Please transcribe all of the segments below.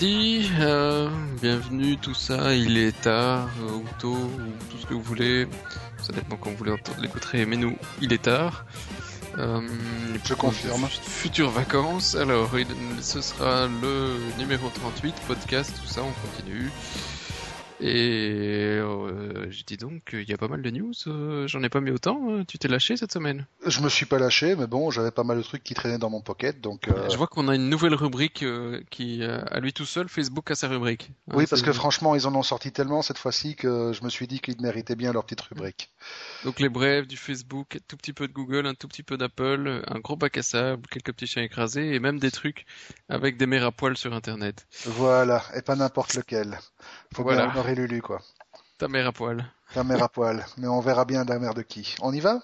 parti. Euh, bienvenue, tout ça. Il est tard, euh, ou tôt, ou tout ce que vous voulez. Ça dépend quand vous voulez l'écouter, mais nous, il est tard. Euh, Je confirme. Futures vacances. Alors, ce sera le numéro 38, podcast, tout ça, on continue. Et euh, je dis donc, il y a pas mal de news. Euh, j'en ai pas mis autant. Euh, tu t'es lâché cette semaine Je me suis pas lâché, mais bon, j'avais pas mal de trucs qui traînaient dans mon pocket, donc. Je vois qu'on a une nouvelle rubrique qui, à lui tout seul, Facebook a sa rubrique. Oui, parce que franchement, ils en ont sorti tellement cette fois-ci que je me suis dit qu'ils méritaient bien leur petite rubrique. Donc les brèves du Facebook, un tout petit peu de Google, un tout petit peu d'Apple, un gros bac à sable, quelques petits chiens écrasés et même des trucs avec des mères à poil sur Internet. Voilà, et pas n'importe lequel. Faut voilà. bien honorer Lulu, quoi. Ta mère à poil. Ta mère à poil. Mais on verra bien la mère de qui. On y va?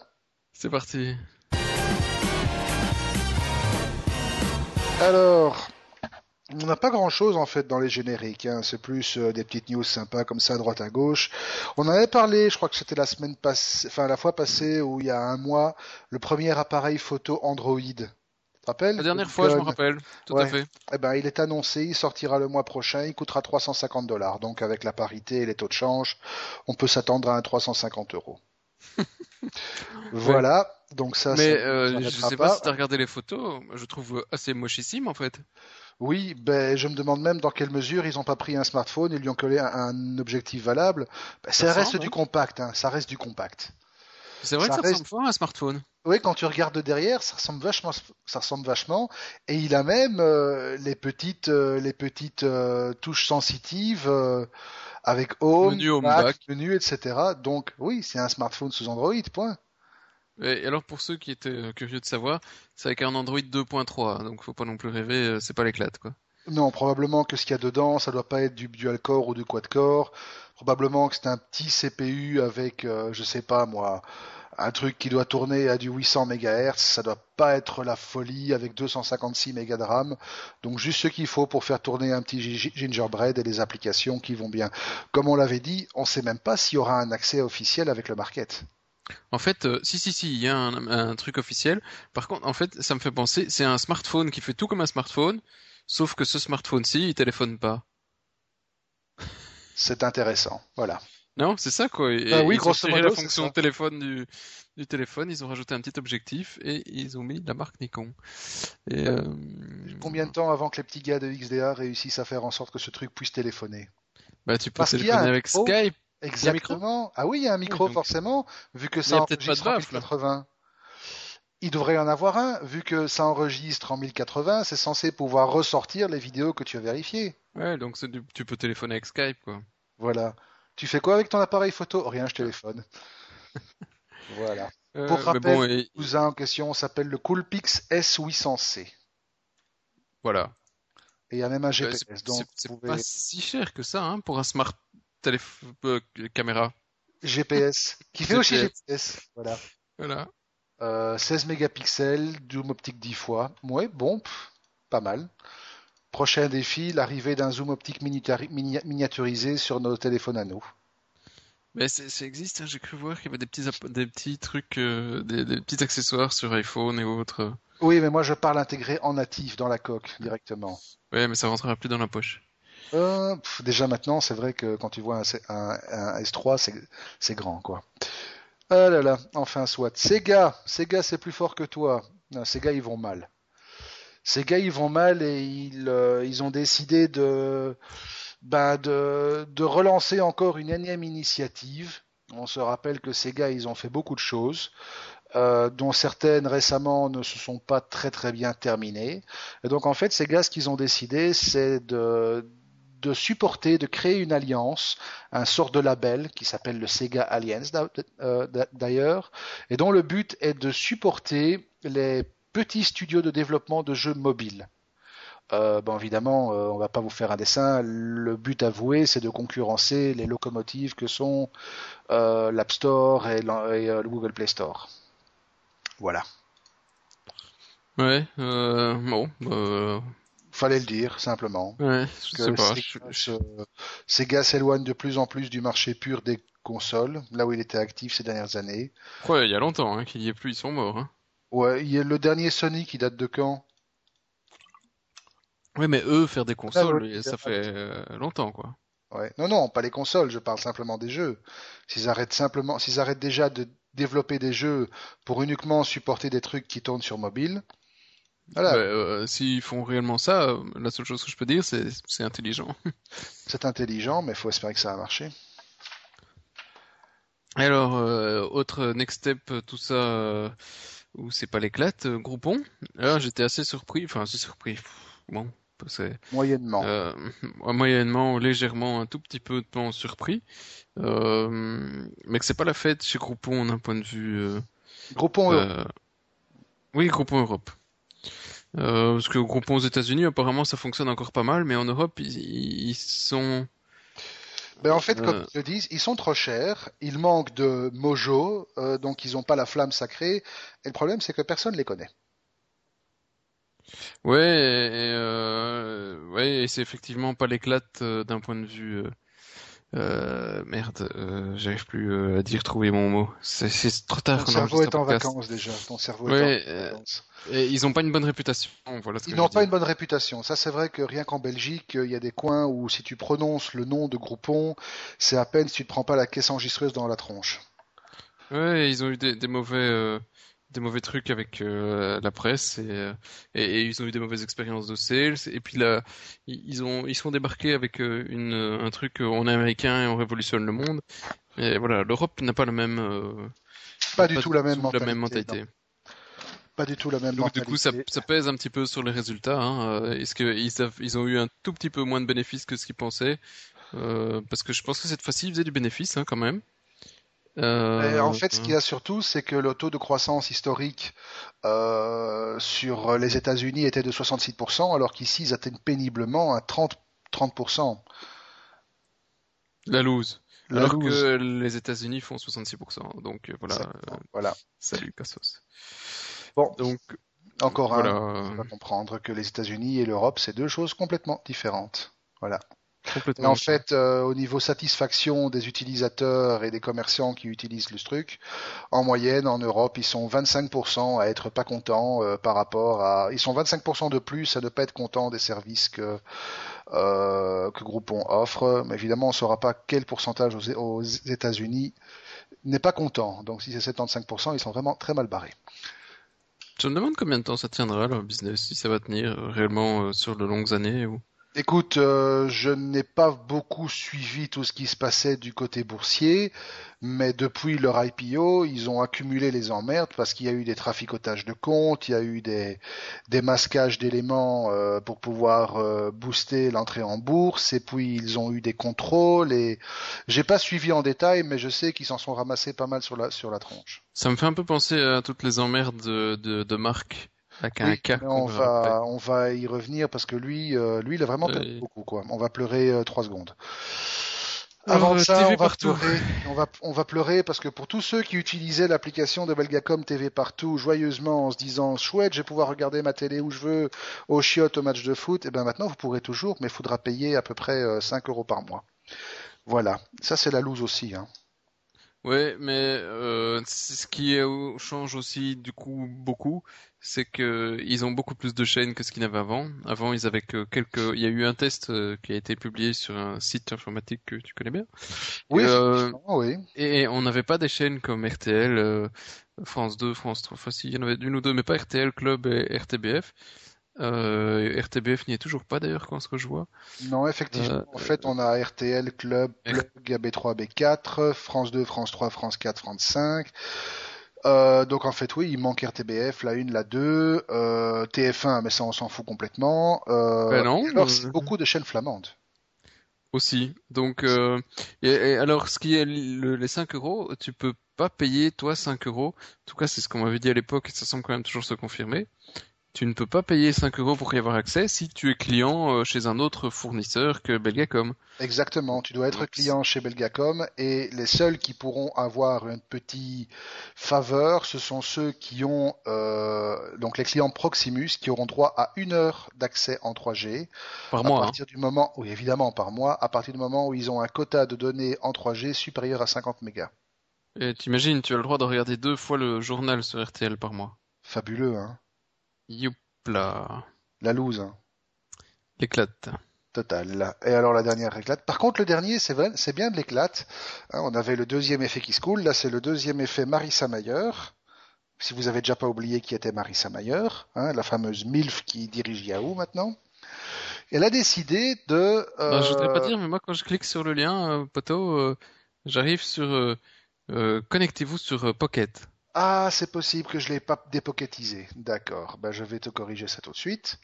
C'est parti. Alors, on n'a pas grand chose en fait dans les génériques. Hein. C'est plus euh, des petites news sympas comme ça à droite à gauche. On en avait parlé, je crois que c'était la semaine passée, enfin la fois passée où il y a un mois, le premier appareil photo Android la dernière fois, je me rappelle, tout à fait. Eh ben, il est annoncé, il sortira le mois prochain, il coûtera 350 dollars. Donc, avec la parité et les taux de change, on peut s'attendre à un 350 euros. voilà, donc ça. Mais euh, je sais pas, si tu as regardé les photos, je trouve assez mochissime en fait. Oui, ben je me demande même dans quelle mesure ils n'ont pas pris un smartphone et lui ont collé un, objectif valable. Ben, ça, reste du compact, hein, ça reste du compact. C'est vrai que ça ressemble à un smartphone. Oui, quand tu regardes derrière, ça ressemble vachement, ça ressemble vachement. Et il a même euh, les petites, euh, les petites euh, touches sensitives avec Home, menu, back, menu, etc. Donc oui, c'est un smartphone sous Android. Point. Et alors pour ceux qui étaient curieux de savoir, c'est avec un Android 2.3, donc faut pas non plus rêver, c'est pas l'éclate quoi. Non, probablement que ce qu'il y a dedans, ça doit pas être du dual core ou du quad core. Probablement que c'est un petit CPU avec, je sais pas moi, un truc qui doit tourner à du 800 MHz, ça doit pas être la folie avec 256 MB de RAM. Donc juste ce qu'il faut pour faire tourner un petit gingerbread et les applications qui vont bien. Comme on l'avait dit, on sait même pas s'il y aura un accès officiel avec le market. En fait, euh, si, si, si, il y a un, truc officiel. Par contre, en fait, ça me fait penser, c'est un smartphone qui fait tout comme un smartphone, sauf que ce smartphone-ci, il téléphone pas. C'est intéressant, voilà. Non, c'est ça quoi. Et, bah oui, ils ont la fonction téléphone du, du, téléphone, ils ont rajouté un petit objectif et ils ont mis la marque Nikon. Et, euh... Combien de temps avant que les petits gars de XDA réussissent à faire en sorte que ce truc puisse téléphoner? Bah tu peux téléphoner avec Skype. Exactement. Ah oui, il y a un micro forcément, vu que ça enregistre en 1080. Il devrait y en avoir un, vu que ça enregistre en 1080, c'est censé pouvoir ressortir les vidéos que tu as vérifiées. Ouais, donc tu peux téléphoner avec Skype, quoi. Voilà. Tu fais quoi avec ton appareil photo? Rien, je téléphone. voilà. Euh, Pour rappel, le cousin en question s'appelle le Coolpix S800C. Voilà. Et il y a même un GPS. c'est pas si cher que ça hein, pour un smart euh, caméra. GPS. Qui fait aussi GPS. Voilà. Voilà. 16 euh, mégapixels, zoom optique 10 fois. Ouais, bon, pas mal. Prochain défi, l'arrivée d'un zoom optique miniaturisé sur nos téléphones à nous. Mais ça existe, hein, j'ai cru voir qu'il y avait des petits, des petits trucs, euh, des, petits accessoires sur iPhone et autres. Oui, mais moi je parle intégré en natif dans la coque directement. Oui, mais ça rentrera plus dans la poche. Euh, déjà maintenant, c'est vrai que quand tu vois un, S3, c'est grand, quoi. Ah là là, enfin soit. Sega, Sega c'est plus fort que toi. Non, Sega ils vont mal gars ils vont mal et ils, euh, ont décidé de, ben de, relancer encore une énième initiative. On se rappelle que ces gars ils ont fait beaucoup de choses. Euh, dont certaines récemment ne se sont pas très très bien terminées. Et donc en fait, ces gars, ce qu'ils ont décidé, c'est de, de supporter, de créer une alliance, un sort de label qui s'appelle le Sega Alliance euh, d'ailleurs, et dont le but est de supporter les petit studio de développement de jeux mobiles. Euh, bon, évidemment, euh, on va pas vous faire un dessin. Le but avoué, c'est de concurrencer les locomotives que sont euh, l'App Store et, le Google Play Store. Voilà. Ouais, bon. Fallait le dire, simplement. Ouais, Sega s'éloigne de plus en plus du marché pur des consoles, là où il était actif ces dernières années. Ouais, il y a longtemps hein, qu'il y est plus, ils sont morts. Hein. Ouais, il y a le dernier Sonic qui date de quand? Ouais, mais eux, faire des consoles, oui, ça fait euh, longtemps, quoi. Ouais. Non, non, pas les consoles, je parle simplement des jeux. S'ils arrêtent simplement, s'ils arrêtent déjà de développer des jeux pour uniquement supporter des trucs qui tournent sur mobile, voilà. Euh, S'ils font réellement ça, euh, la seule chose que je peux dire, c'est c'est intelligent. C'est intelligent, mais il faut espérer que ça va marcher. Alors, euh, autre next step, tout ça, où c'est pas l'éclate, Groupon. Là, j'étais assez surpris, enfin assez surpris. Pff, Bon, Moyennement. euh, moyennement, légèrement, un tout petit peu de temps surpris, euh, mais que c'est pas la fête chez Groupon d'un point de vue. euh, Groupon Europe. Oui, Groupon Europe. Euh, parce que Groupon aux États-Unis, apparemment, ça fonctionne encore pas mal, mais en Europe, ils, ils sont. Ben, en fait, comme euh, ils le disent, ils sont trop chers, ils manquent de mojo, euh, donc ils n'ont pas la flamme sacrée. Et le problème, c'est que personne ne les connaît. Ouais, et, euh, ouais, et c'est effectivement pas l'éclate d'un point de vue. Euh, euh, merde, euh, j'arrive plus euh, à dire trouver mon mot. C'est trop tard Ton cerveau est en vacances déjà. Ton cerveau Ouais, est en euh, vacances. Et ils ont pas une bonne réputation. Voilà ce que Ils n'ont pas une bonne réputation. Ça, c'est vrai que rien qu'en Belgique, il y a des coins où si tu prononces le nom de Groupon, c'est à peine si tu te prends pas la caisse enregistreuse dans la tronche. Ouais, ils ont eu des, des mauvais, euh, des mauvais trucs avec euh, la presse et, euh, et, et ils ont eu des mauvaises expériences de sales. Et puis là, ils ont, ils sont débarqués avec euh, une, un truc, on est américain et on révolutionne le monde. Et voilà, l'Europe n'a pas le même, euh, Pas du tout la même la même mentalité. Pas du tout la même Donc du coup, ça, ça pèse un petit peu sur les résultats. Hein. Euh, Est-ce qu'ils ils ont eu un tout petit peu moins de bénéfices que ce qu'ils pensaient? Euh, Parce que je pense que cette fois-ci, ils faisaient du bénéfice hein, quand même. Euh, en fait, ce qu'il y a surtout, c'est que le taux de croissance historique euh, sur les États-Unis était de 66%, alors qu'ici, ils atteignent péniblement un 30, 30%. La loose. La Alors loose. que les États-Unis font 66%. Donc euh, voilà, euh, Voilà. salut Cassos. Bon, Donc encore un. On va comprendre que les États-Unis et l'Europe, c'est deux choses complètement différentes. Voilà. Complètement. en fait, euh, au niveau satisfaction des utilisateurs et des commerçants qui utilisent le truc, en moyenne, en Europe, ils sont 25% à être pas contents euh, par rapport à... Ils sont 25% de plus à ne pas être contents des services que, euh, que Groupon offre. Mais évidemment, on ne saura pas quel pourcentage aux, aux États-Unis n'est pas content. Donc si c'est 75%, ils sont vraiment très mal barrés. Je me demande combien de temps ça tiendra leur business, si ça va tenir réellement sur de longues années ou? Écoute, euh, je n'ai pas beaucoup suivi tout ce qui se passait du côté boursier, mais depuis leur IPO, ils ont accumulé les emmerdes parce qu'il y a eu des traficotages de comptes, il y a eu des, des masquages d'éléments euh, pour pouvoir euh, booster l'entrée en bourse, et puis ils ont eu des contrôles, et j'ai pas suivi en détail, mais je sais qu'ils s'en sont ramassés pas mal sur la, sur la tronche. Ça me fait un peu penser à toutes les emmerdes de, de, de Marc avec un Oui, on va, on va y revenir parce que lui, euh, lui, il a vraiment perdu Oui. beaucoup, quoi. On va pleurer euh, trois secondes. Alors, Avant euh, ça, TV on va pleurer. On va, on va pleurer parce que pour tous ceux qui utilisaient l'application de Belgacom TV partout joyeusement en se disant chouette, je vais pouvoir regarder ma télé où je veux, au chiottes, au match de foot, et ben maintenant vous pourrez toujours, mais il faudra payer à peu près euh, 5 euros par mois. Voilà. Ça, c'est la loose aussi, hein. Ouais, mais euh, c'est ce qui euh, change aussi du coup beaucoup, c'est que ils ont beaucoup plus de chaînes que ce qu'ils avaient avant. Avant, ils avaient que quelques. Il y a eu un test euh, qui a été publié sur un site informatique que tu connais bien. Oui, Euh, effectivement, oui. Et on n'avait pas des chaînes comme RTL, euh, France 2, France 3, enfin si, il y en avait une ou deux, mais pas RTL, Club et RTBF. Euh, RTBF n'y est toujours pas d'ailleurs quand ce que je vois. Non, effectivement. Euh, en fait, on a RTL, Club, Plug, AB3, B4, France 2, France 3, France 4, France 5. Euh, donc en fait, oui, il manque RTBF, la 1, la 2, euh, TF1, mais ça, on s'en fout complètement. Euh, Ben non, alors, c'est euh, beaucoup de chaînes flamandes. Aussi. Donc, et, et alors, ce qui est le- les 5 euros, tu peux pas payer, toi, 5 euros. En tout cas, c'est ce qu'on m'avait dit à l'époque et ça semble quand même toujours se confirmer. Tu ne peux pas payer 5 euros pour y avoir accès si tu es client euh, chez un autre fournisseur que Belgacom. Exactement, tu dois être Donc, client chez Belgacom et les seuls qui pourront avoir une petite faveur, ce sont ceux qui ont euh, donc les clients Proximus qui auront droit à une heure d'accès en 3G Par à mois, hein. partir du moment, oui évidemment par mois, à partir du moment où ils ont un quota de données en 3G supérieur à 50 mégas. Et t'imagines, tu as le droit de regarder deux fois le journal sur RTL par mois. Fabuleux, hein Youpla. La loose. Hein. L'éclate. Total. Et alors la dernière éclate. Par contre, le dernier, c'est vrai, c'est bien de l'éclate. Hein, on avait le deuxième effet qui se coule. Là, c'est le deuxième effet Marissa Mayer. Si vous avez déjà pas oublié qui était Marissa Mayer, hein, la fameuse MILF qui dirige Yahoo maintenant. Elle a décidé de. Euh... Je voudrais pas dire, mais moi, quand je clique sur le lien, euh, poteau, euh, j'arrive sur connectez-vous sur Pocket. Ah, c'est possible que je l'ai pas dépocketisé. D'accord. Ben, je vais te corriger ça tout de suite.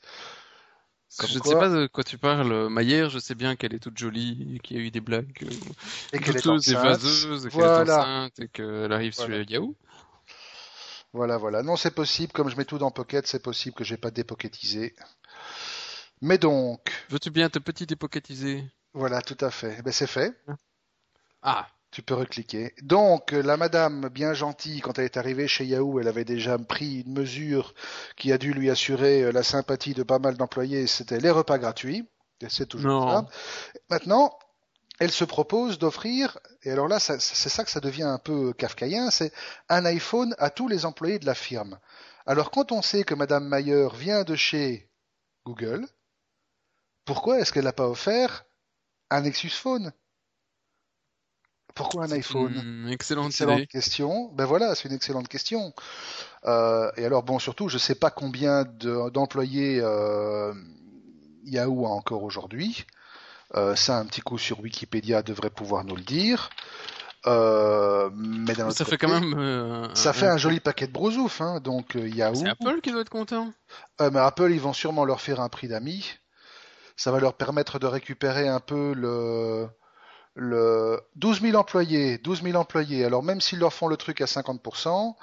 Comme je ne sais pas de quoi tu parles. Maillère, je sais bien qu'elle est toute jolie, qu'il y a eu des blagues et qu'elle est enceinte. et vaseuses, et qu'elle est enceinte, et qu'elle arrive Voilà. sur Yahoo. Voilà, voilà. Non, c'est possible. Comme je mets tout dans Pocket, c'est possible que j'ai pas dépocketisé. Mais donc, Veux-tu bien te petit dépocketiser voilà, tout à fait. Ben, c'est fait. Ah, Tu peux recliquer. Donc, euh, la madame bien gentille, quand elle est arrivée chez Yahoo, elle avait déjà pris une mesure qui a dû lui assurer euh, la sympathie de pas mal d'employés, c'était les repas gratuits. C'est toujours Non. ça. Maintenant, elle se propose d'offrir, et alors là, c'est ça que ça devient un peu kafkaïen, c'est un iPhone à tous les employés de la firme. Alors, quand on sait que madame Mayer vient de chez Google, pourquoi est-ce qu'elle n'a pas offert un Nexus Phone? Pourquoi un iPhone une excellente Excellente idée. question. Ben voilà, c'est une excellente question. Euh, et alors bon, surtout, je sais pas combien de- d'employés euh, Yahoo a encore aujourd'hui. Euh, ça, un petit coup sur Wikipédia devrait pouvoir nous le dire. Euh, mais Ça fait côté, quand même. euh, ça fait un joli paquet de brosouf, hein. Donc euh, Yahoo. C'est Apple qui doit être content. Euh, mais Apple, ils vont sûrement leur faire un prix d'amis. Ça va leur permettre de récupérer un peu le, le 12 000 employés. 12 000 employés. Alors même s'ils leur font le truc à 50%,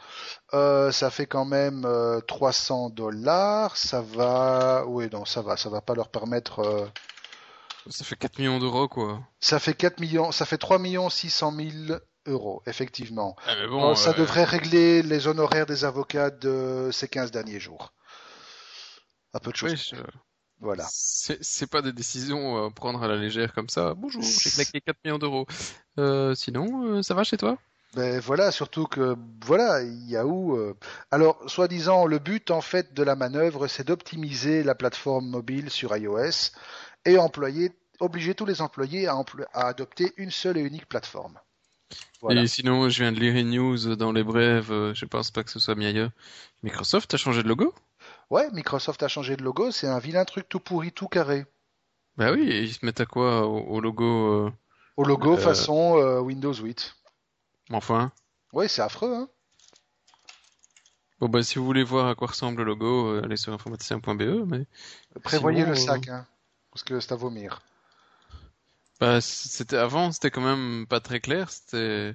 euh, ça fait quand même euh, 300 dollars. Ça va, oui, non, ça va. Ça va pas leur permettre. euh, Ça fait 4 millions d'euros, quoi. Ça fait 4 millions, ça fait 3 millions 600 000 euros, effectivement. Ah, mais bon, Euh, ça euh, devrait régler les honoraires des avocats de ces 15 derniers jours. Un peu de choses. je- Voilà. C'est pas des décisions à prendre à la légère comme ça. Bonjour, j'ai claqué 4 millions d'euros. Euh, sinon, euh, ça va chez toi? Ben voilà, surtout que voilà, Yahoo. euh, Alors, soi-disant, le but en fait de la manœuvre, c'est d'optimiser la plateforme mobile sur iOS et employer, obliger tous les employés à, adopter une seule et unique plateforme. Voilà. Et sinon, je viens de lire une news dans les brèves, euh, je pense pas que ce soit mis ailleurs. Microsoft a changé de logo? Ouais, Microsoft a changé de logo, c'est un vilain truc tout pourri, tout carré. Bah oui, et ils se mettent à quoi au, au logo euh, Au logo Euh. façon euh, Windows 8. Enfin. Ouais, c'est affreux, hein. Bon bah si vous voulez voir à quoi ressemble le logo, euh, allez sur informaticien.be, mais Prévoyez Sinon, le euh, sac, hein, parce que c'est à vomir. bah c'était avant, c'était quand même pas très clair, c'était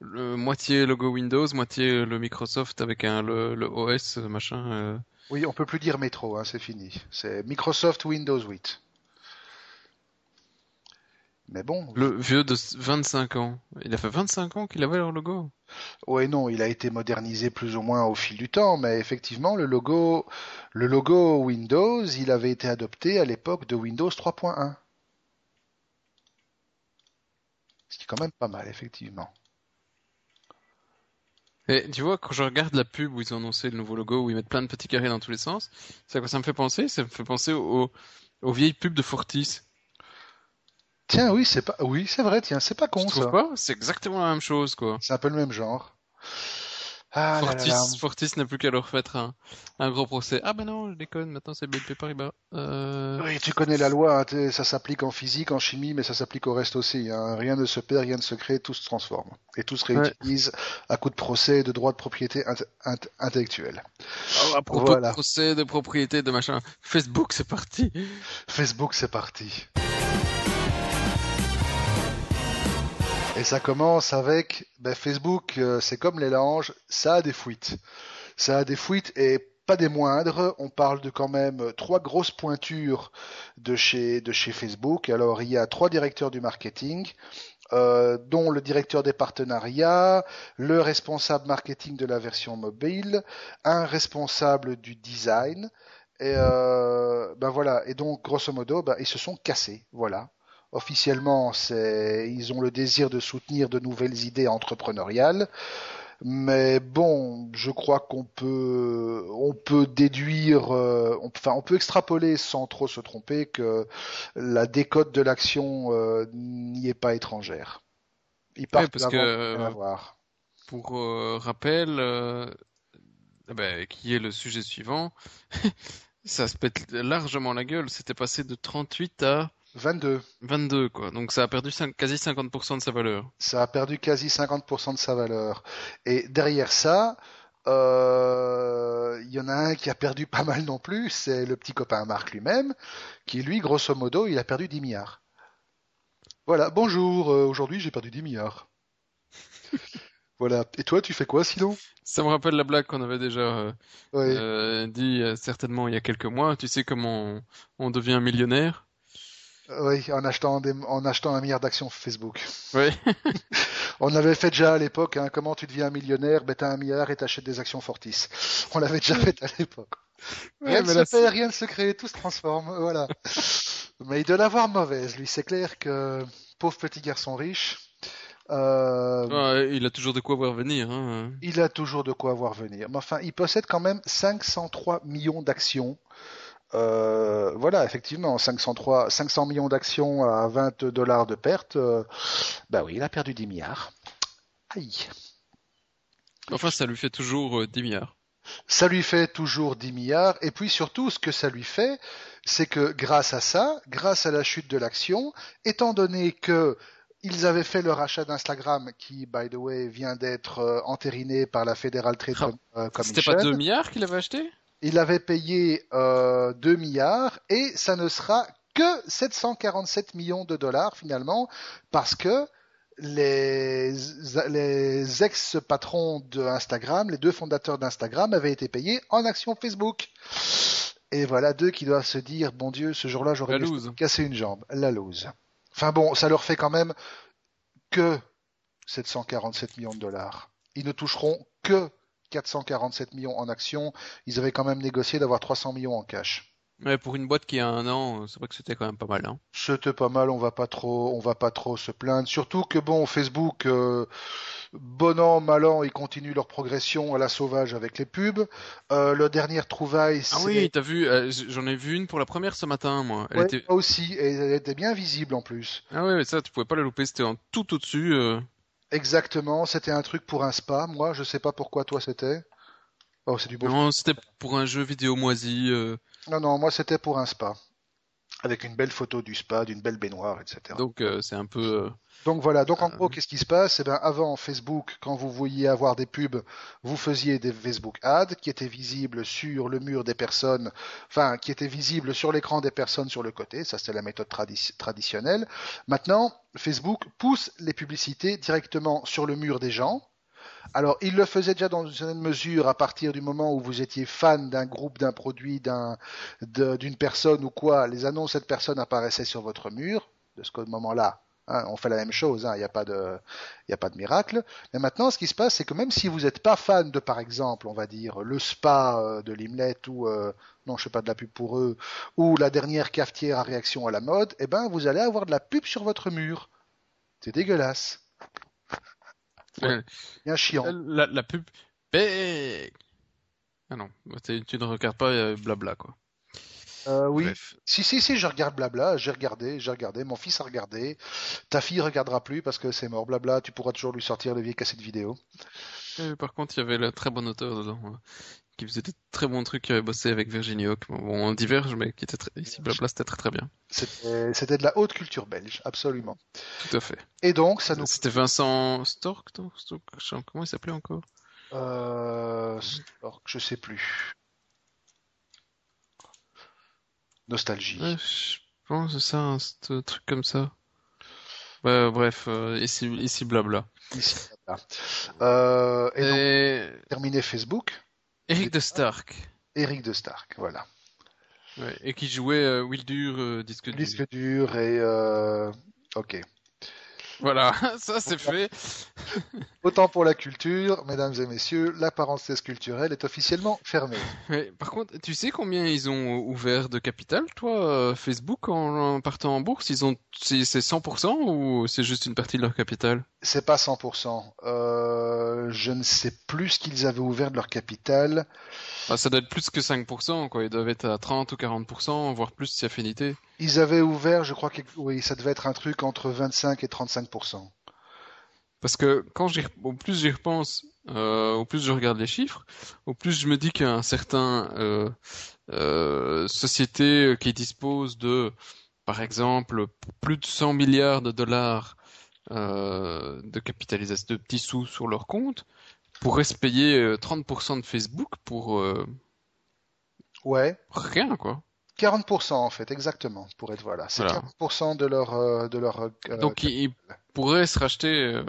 le moitié logo Windows, moitié le Microsoft avec un le, le OS machin. Oui, on peut plus dire métro, hein, c'est fini. C'est Microsoft Windows 8. Mais bon, Le vieux de 25 ans. Il a fait 25 ans qu'il avait leur logo? Ouais, non, il a été modernisé plus ou moins au fil du temps, mais effectivement, le logo, le logo Windows, il avait été adopté à l'époque de Windows 3.1. Ce qui est quand même pas mal, effectivement. Et tu vois, quand je regarde la pub où ils ont annoncé le nouveau logo, où ils mettent plein de petits carrés dans tous les sens, c'est à quoi ça me fait penser? Ça me fait penser aux, aux vieilles pubs de Fortis. Tiens, oui, c'est pas, oui, c'est vrai, tiens, c'est pas con ça. pas? C'est exactement la même chose, quoi. C'est un peu le même genre. Ah là là Fortis, là. Fortis n'a plus qu'à leur faire un, un gros procès. Ah ben non, je déconne, maintenant c'est BNP Paribas. Euh... Oui, tu connais la loi, hein, ça s'applique en physique, en chimie, mais ça s'applique au reste aussi. hein. Rien ne se perd, rien ne se crée, tout se transforme. Et tout se réutilise à coup de procès et de droits de propriété int- int- intellectuelle. Oh, à propos Voilà. de procès, de propriété, de machin. Facebook, c'est parti. Facebook, c'est parti. Et ça commence avec ben, Facebook, euh, c'est comme les langes, ça a des fuites. Ça a des fuites et pas des moindres. On parle de quand même trois grosses pointures de chez, de chez Facebook. Alors il y a trois directeurs du marketing, euh, dont le directeur des partenariats, le responsable marketing de la version mobile, un responsable du design. Et euh, ben voilà. Et donc grosso modo, ben, ils se sont cassés. Voilà. Officiellement, ils ont le désir de soutenir de nouvelles idées entrepreneuriales. Mais bon, je crois qu'on peut, on peut déduire, euh, on, enfin, on peut extrapoler sans trop se tromper que la décote de l'action euh, n'y est pas étrangère. Il part parce que pour rappel, eh ben, qui est le sujet suivant, ça se pète largement la gueule. C'était passé de 38 à 22. 22, quoi. Donc ça a perdu quasi 50% de sa valeur. Ça a perdu quasi 50% de sa valeur. Et derrière ça, euh, il y en a un qui a perdu pas mal non plus, c'est le petit copain Marc lui-même, qui lui, grosso modo, il a perdu 10 milliards. Voilà, bonjour, euh, aujourd'hui j'ai perdu 10 milliards. voilà. Et toi, tu fais quoi sinon? Ça me rappelle la blague qu'on avait déjà euh, dit certainement il y a quelques mois. Tu sais comment on devient millionnaire? Oui, en achetant, en achetant un milliard d'actions Facebook. Oui. On avait fait déjà à l'époque, hein, comment tu deviens un millionnaire, ben t'as un milliard et t'achètes des actions Fortis. On l'avait déjà fait à l'époque. Rien ne se fait, rien ne se crée, tout se transforme, voilà. mais il doit l'avoir mauvaise, lui. C'est clair que, pauvre petit garçon riche, euh... il a toujours de quoi voir venir. Hein. Il a toujours de quoi voir venir. Mais enfin, il possède quand même 503 millions d'actions euh, voilà, effectivement, 503, 500 millions d'actions à 20 dollars de perte, euh, bah oui, il a perdu 10 milliards. Aïe. Enfin, ça lui fait toujours 10 euh, milliards. Ça lui fait toujours 10 milliards, et puis surtout, ce que ça lui fait, c'est que grâce à ça, grâce à la chute de l'action, étant donné que ils avaient fait le rachat d'Instagram, qui, by the way, vient d'être entériné par la Federal Trade ah, Commission. C'était pas 2 milliards qu'il avait acheté? Il avait payé euh, 2 milliards et ça ne sera que 747 millions de dollars finalement parce que les, les ex-patrons de Instagram, les deux fondateurs d'Instagram avaient été payés en actions Facebook. Et voilà deux qui doivent se dire, bon Dieu, ce jour-là, j'aurais cassé une jambe. La lose. Enfin bon, ça leur fait quand même que 747 millions de dollars. Ils ne toucheront que 447 millions en actions, ils avaient quand même négocié d'avoir 300 millions en cash. Mais pour une boîte qui a un an, c'est vrai que c'était quand même pas mal. Hein. C'était pas mal, on va pas trop, on va pas trop se plaindre. Surtout que bon, Facebook, euh, bon an, mal an, ils continuent leur progression à la sauvage avec les pubs. Euh, le dernier trouvaille, ah oui, t'as vu, euh, j'en ai vu une pour la première ce matin, moi. Elle était... aussi, et elle était bien visible en plus. Ah oui, mais ça, tu pouvais pas la louper, c'était en tout au-dessus. Exactement, c'était un truc pour un spa. Moi, je sais pas pourquoi toi c'était. Oh, c'est du beau. Non, c'était pour un jeu vidéo moisi. Euh. Non, non, moi c'était pour un spa. Avec une belle photo du spa, d'une belle baignoire, etc. Donc euh, c'est un peu. Euh, donc voilà, donc en gros, qu'est-ce qui se passe? Eh bien, avant Facebook, quand vous vouliez avoir des pubs, vous faisiez des Facebook ads qui étaient visibles sur le mur des personnes, enfin, qui étaient visibles sur l'écran des personnes sur le côté. Ça, c'était la méthode traditionnelle. Maintenant, Facebook pousse les publicités directement sur le mur des gens. Alors, il le faisait déjà dans une certaine mesure à partir du moment où vous étiez fan d'un groupe, d'un produit, d'une personne ou quoi. Les annonces de cette personne apparaissaient sur votre mur. De ce moment-là, Hein, on fait la même chose, hein, il n'y a, pas de, a pas de miracle. Mais maintenant, ce qui se passe, c'est que même si vous n'êtes pas fan de, par exemple, on va dire, le spa euh, de Limlet ou, euh, non, je fais pas de la pub pour eux, ou la dernière cafetière à réaction à la mode, eh ben, vous allez avoir de la pub sur votre mur. C'est dégueulasse. Bien chiant. La, la pub. Ah non, tu ne regardes pas euh, blabla, quoi. Euh, oui. Si, si, si, je regarde blabla, j'ai regardé, j'ai regardé, mon fils a regardé, ta fille regardera plus parce que c'est mort, blabla, tu pourras toujours lui sortir le vieilles cassettes vidéo. Euh, par contre, il y avait le très bon auteur dedans, hein, qui faisait des très bons trucs, qui avait bossé avec Virginie Hawk. Bon, on diverge, mais qui était très... ici, blabla, c'était très très bien. C'était de la haute culture belge, absolument. Tout à fait. Et donc, ça nous. C'était Vincent Stork, Stork, comment il s'appelait encore euh, Stork, je sais plus. Nostalgie. je pense que c'est ça, un truc comme ça. Bah, bref, euh, ici, ici blabla. Ici. Euh, et, Donc, terminé Facebook. Eric de Stark. Eric de Stark, voilà. Ouais, et qui jouait euh, Will Dur, disque dur. Disque dur et... Ok. Voilà, ça c'est fait. Autant pour la culture, mesdames et messieurs, la parenthèse culturelle est officiellement fermée. Ouais, par contre, tu sais combien ils ont ouvert de capital, toi, euh, Facebook, en, partant en bourse? Ils ont, c'est c'est 100% ou c'est juste une partie de leur capital? C'est pas 100%. Euh, je ne sais plus ce qu'ils avaient ouvert de leur capital. Ah, Ça doit être plus que 5%, quoi. Ils doivent être à 30 ou 40%, voire plus si affinité. Ils avaient ouvert, je crois que oui, ça devait être un truc entre 25 et 35%. Parce que quand j'y, au plus j'y repense, euh, au plus je regarde les chiffres, au plus je me dis qu'un certain euh, euh, société qui dispose de, par exemple, plus de 100 milliards de dollars de capitalisation, de petits sous sur leur compte, pourrait se payer euh, 30% de Facebook pour rien, quoi. 40% en fait, exactement, pour être voilà. C'est Voilà. 40% de leur euh, de leur euh, Donc ils, pourraient se racheter euh,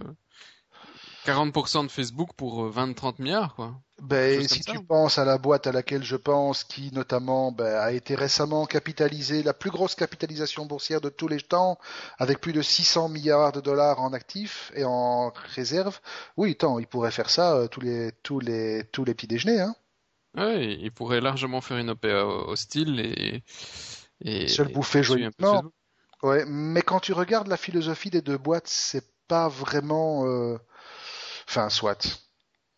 40% de Facebook pour euh, 20-30 milliards, quoi. Ben, si tu penses à la boîte à laquelle je pense, qui notamment ben, a été récemment capitalisée, la plus grosse capitalisation boursière de tous les temps, avec plus de 600 milliards de dollars en actifs et en réserves, oui, tant, ils pourraient faire ça euh, tous les tous les tous les petits déjeuners, hein. Ouais, il pourrait largement faire une OPA hostile et, et, Se le bouffer tuer un peu joyeusement. Ouais, mais quand tu regardes la philosophie des deux boîtes, c'est pas vraiment, euh, enfin, soit.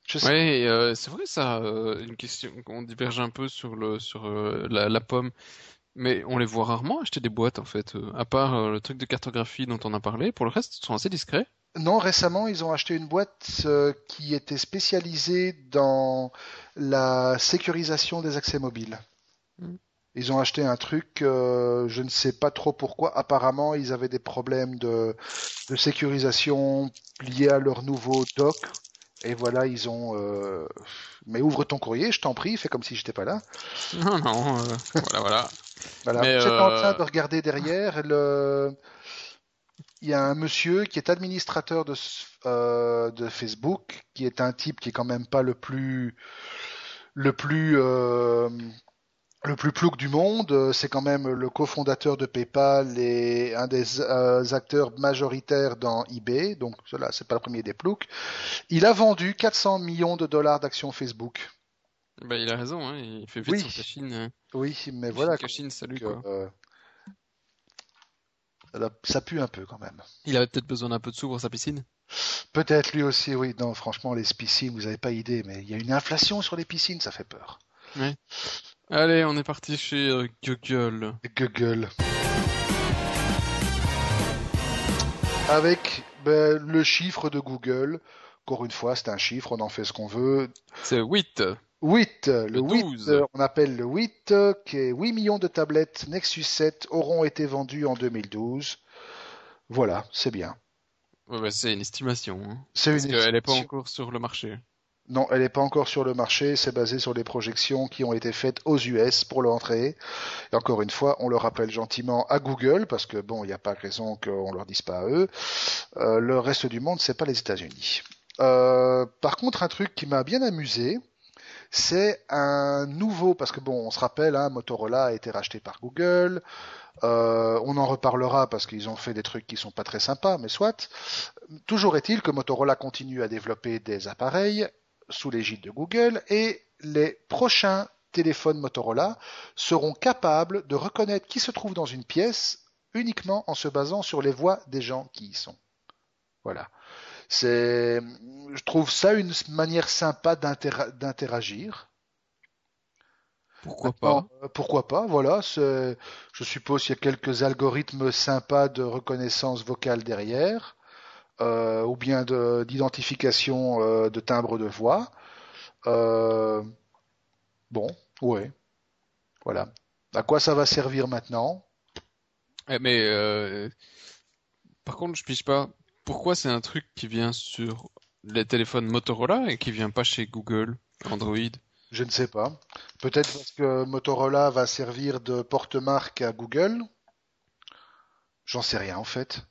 Je sais. Ouais, euh, c'est vrai ça, euh, une question, on diverge un peu sur le sur euh, la, la pomme, mais on les voit rarement acheter des boîtes en fait, euh, à part euh, le truc de cartographie dont on a parlé. Pour le reste, ils sont assez discrets. Non, récemment, ils ont acheté une boîte euh, qui était spécialisée dans la sécurisation des accès mobiles. Mm. Ils ont acheté un truc, euh, je ne sais pas trop pourquoi. Apparemment, ils avaient des problèmes de, de sécurisation liés à leur nouveau dock. Et voilà, ils ont. euh, Mais ouvre ton courrier, je t'en prie, fais comme si j'étais pas là. Non, non, euh, voilà, voilà. Voilà. J'étais en euh, train de regarder derrière. Le... Il y a un monsieur qui est administrateur de, euh, de Facebook, qui est un type qui est quand même pas le plus le plus euh, le plus plouc du monde. C'est quand même le cofondateur de PayPal et un des euh, acteurs majoritaires dans eBay. Donc cela, c'est pas le premier des ploucs. Il a vendu 400 millions de dollars d'actions Facebook. Bah, il a raison, hein, il fait vite Oui. son cachine. hein. Oui, mais voilà. cachine, salut quoi. Ça, ça pue un peu quand même. Il avait peut-être besoin d'un peu de sous pour sa piscine? Peut-être lui aussi, oui. Non, franchement, les piscines, vous avez pas idée, mais il y a une inflation sur les piscines, ça fait peur. Allez, on est parti chez euh, Google. Google. Avec ben, le chiffre de Google. Encore une fois, c'est un chiffre, on en fait ce qu'on veut. C'est 8. 8, le, Le 8, 12. euh, on appelle le 8, euh, qui est 8 millions de tablettes Nexus 7 auront été vendues en 2012. Voilà, c'est bien. Ouais, bah, c'est une estimation. Hein. C'est Parce une qu'elle n'est pas encore sur le marché. Non, elle n'est pas encore sur le marché, c'est basé sur les projections qui ont été faites aux US pour l'entrée. Et encore une fois, on le rappelle gentiment à Google, parce que bon, il n'y a pas raison qu'on leur dise pas à eux. Euh, le reste du monde, c'est pas les États-Unis. Euh, par contre, un truc qui m'a bien amusé, c'est un nouveau, parce que bon, on se rappelle, hein, Motorola a été racheté par Google. Euh, on en reparlera parce qu'ils ont fait des trucs qui sont pas très sympas, mais soit. Toujours est-il que Motorola continue à développer des appareils sous l'égide de Google et les prochains téléphones Motorola seront capables de reconnaître qui se trouve dans une pièce uniquement en se basant sur les voix des gens qui y sont. Voilà. C'est, je trouve ça une manière sympa d'inter- d'interagir. Pourquoi Maintenant, pas? euh, Pourquoi pas, voilà. Je suppose qu'il y a quelques algorithmes sympas de reconnaissance vocale derrière, euh, ou bien de- d'identification euh, de timbre de voix. Euh, Bon, ouais. Voilà. À quoi ça va servir maintenant? Eh, Mais par contre, je pige pas. Pourquoi c'est un truc qui vient sur les téléphones Motorola et qui vient pas chez Google, Android? Je ne sais pas. Peut-être parce que Motorola va servir de porte-marque à Google? J'en sais rien en fait.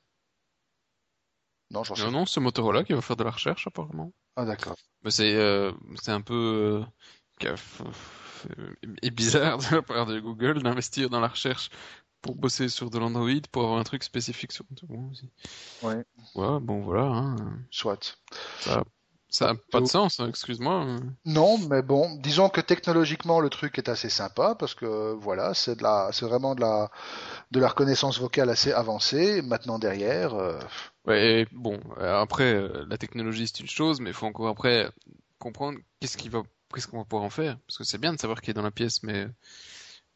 Non, j'en sais Non, rien. non, c'est Motorola qui va faire de la recherche apparemment. Ah d'accord. Mais c'est euh, c'est un peu euh, bizarre de la part de Google d'investir dans la recherche pour bosser sur de l'Android pour avoir un truc spécifique sur tout aussi. Ouais. Ouais, bon voilà. Hein. Soit. Ça, ça a pas de sens, hein, excuse-moi. Non, mais bon, disons que technologiquement le truc est assez sympa parce que voilà, c'est de la, c'est vraiment de la, de la reconnaissance vocale assez avancée. Maintenant derrière. Euh... Ouais, bon, après euh, la technologie c'est une chose, mais il faut encore après comprendre qu'est-ce qui va, qu'est-ce qu'on va pouvoir en faire, parce que c'est bien de savoir qui est dans la pièce, mais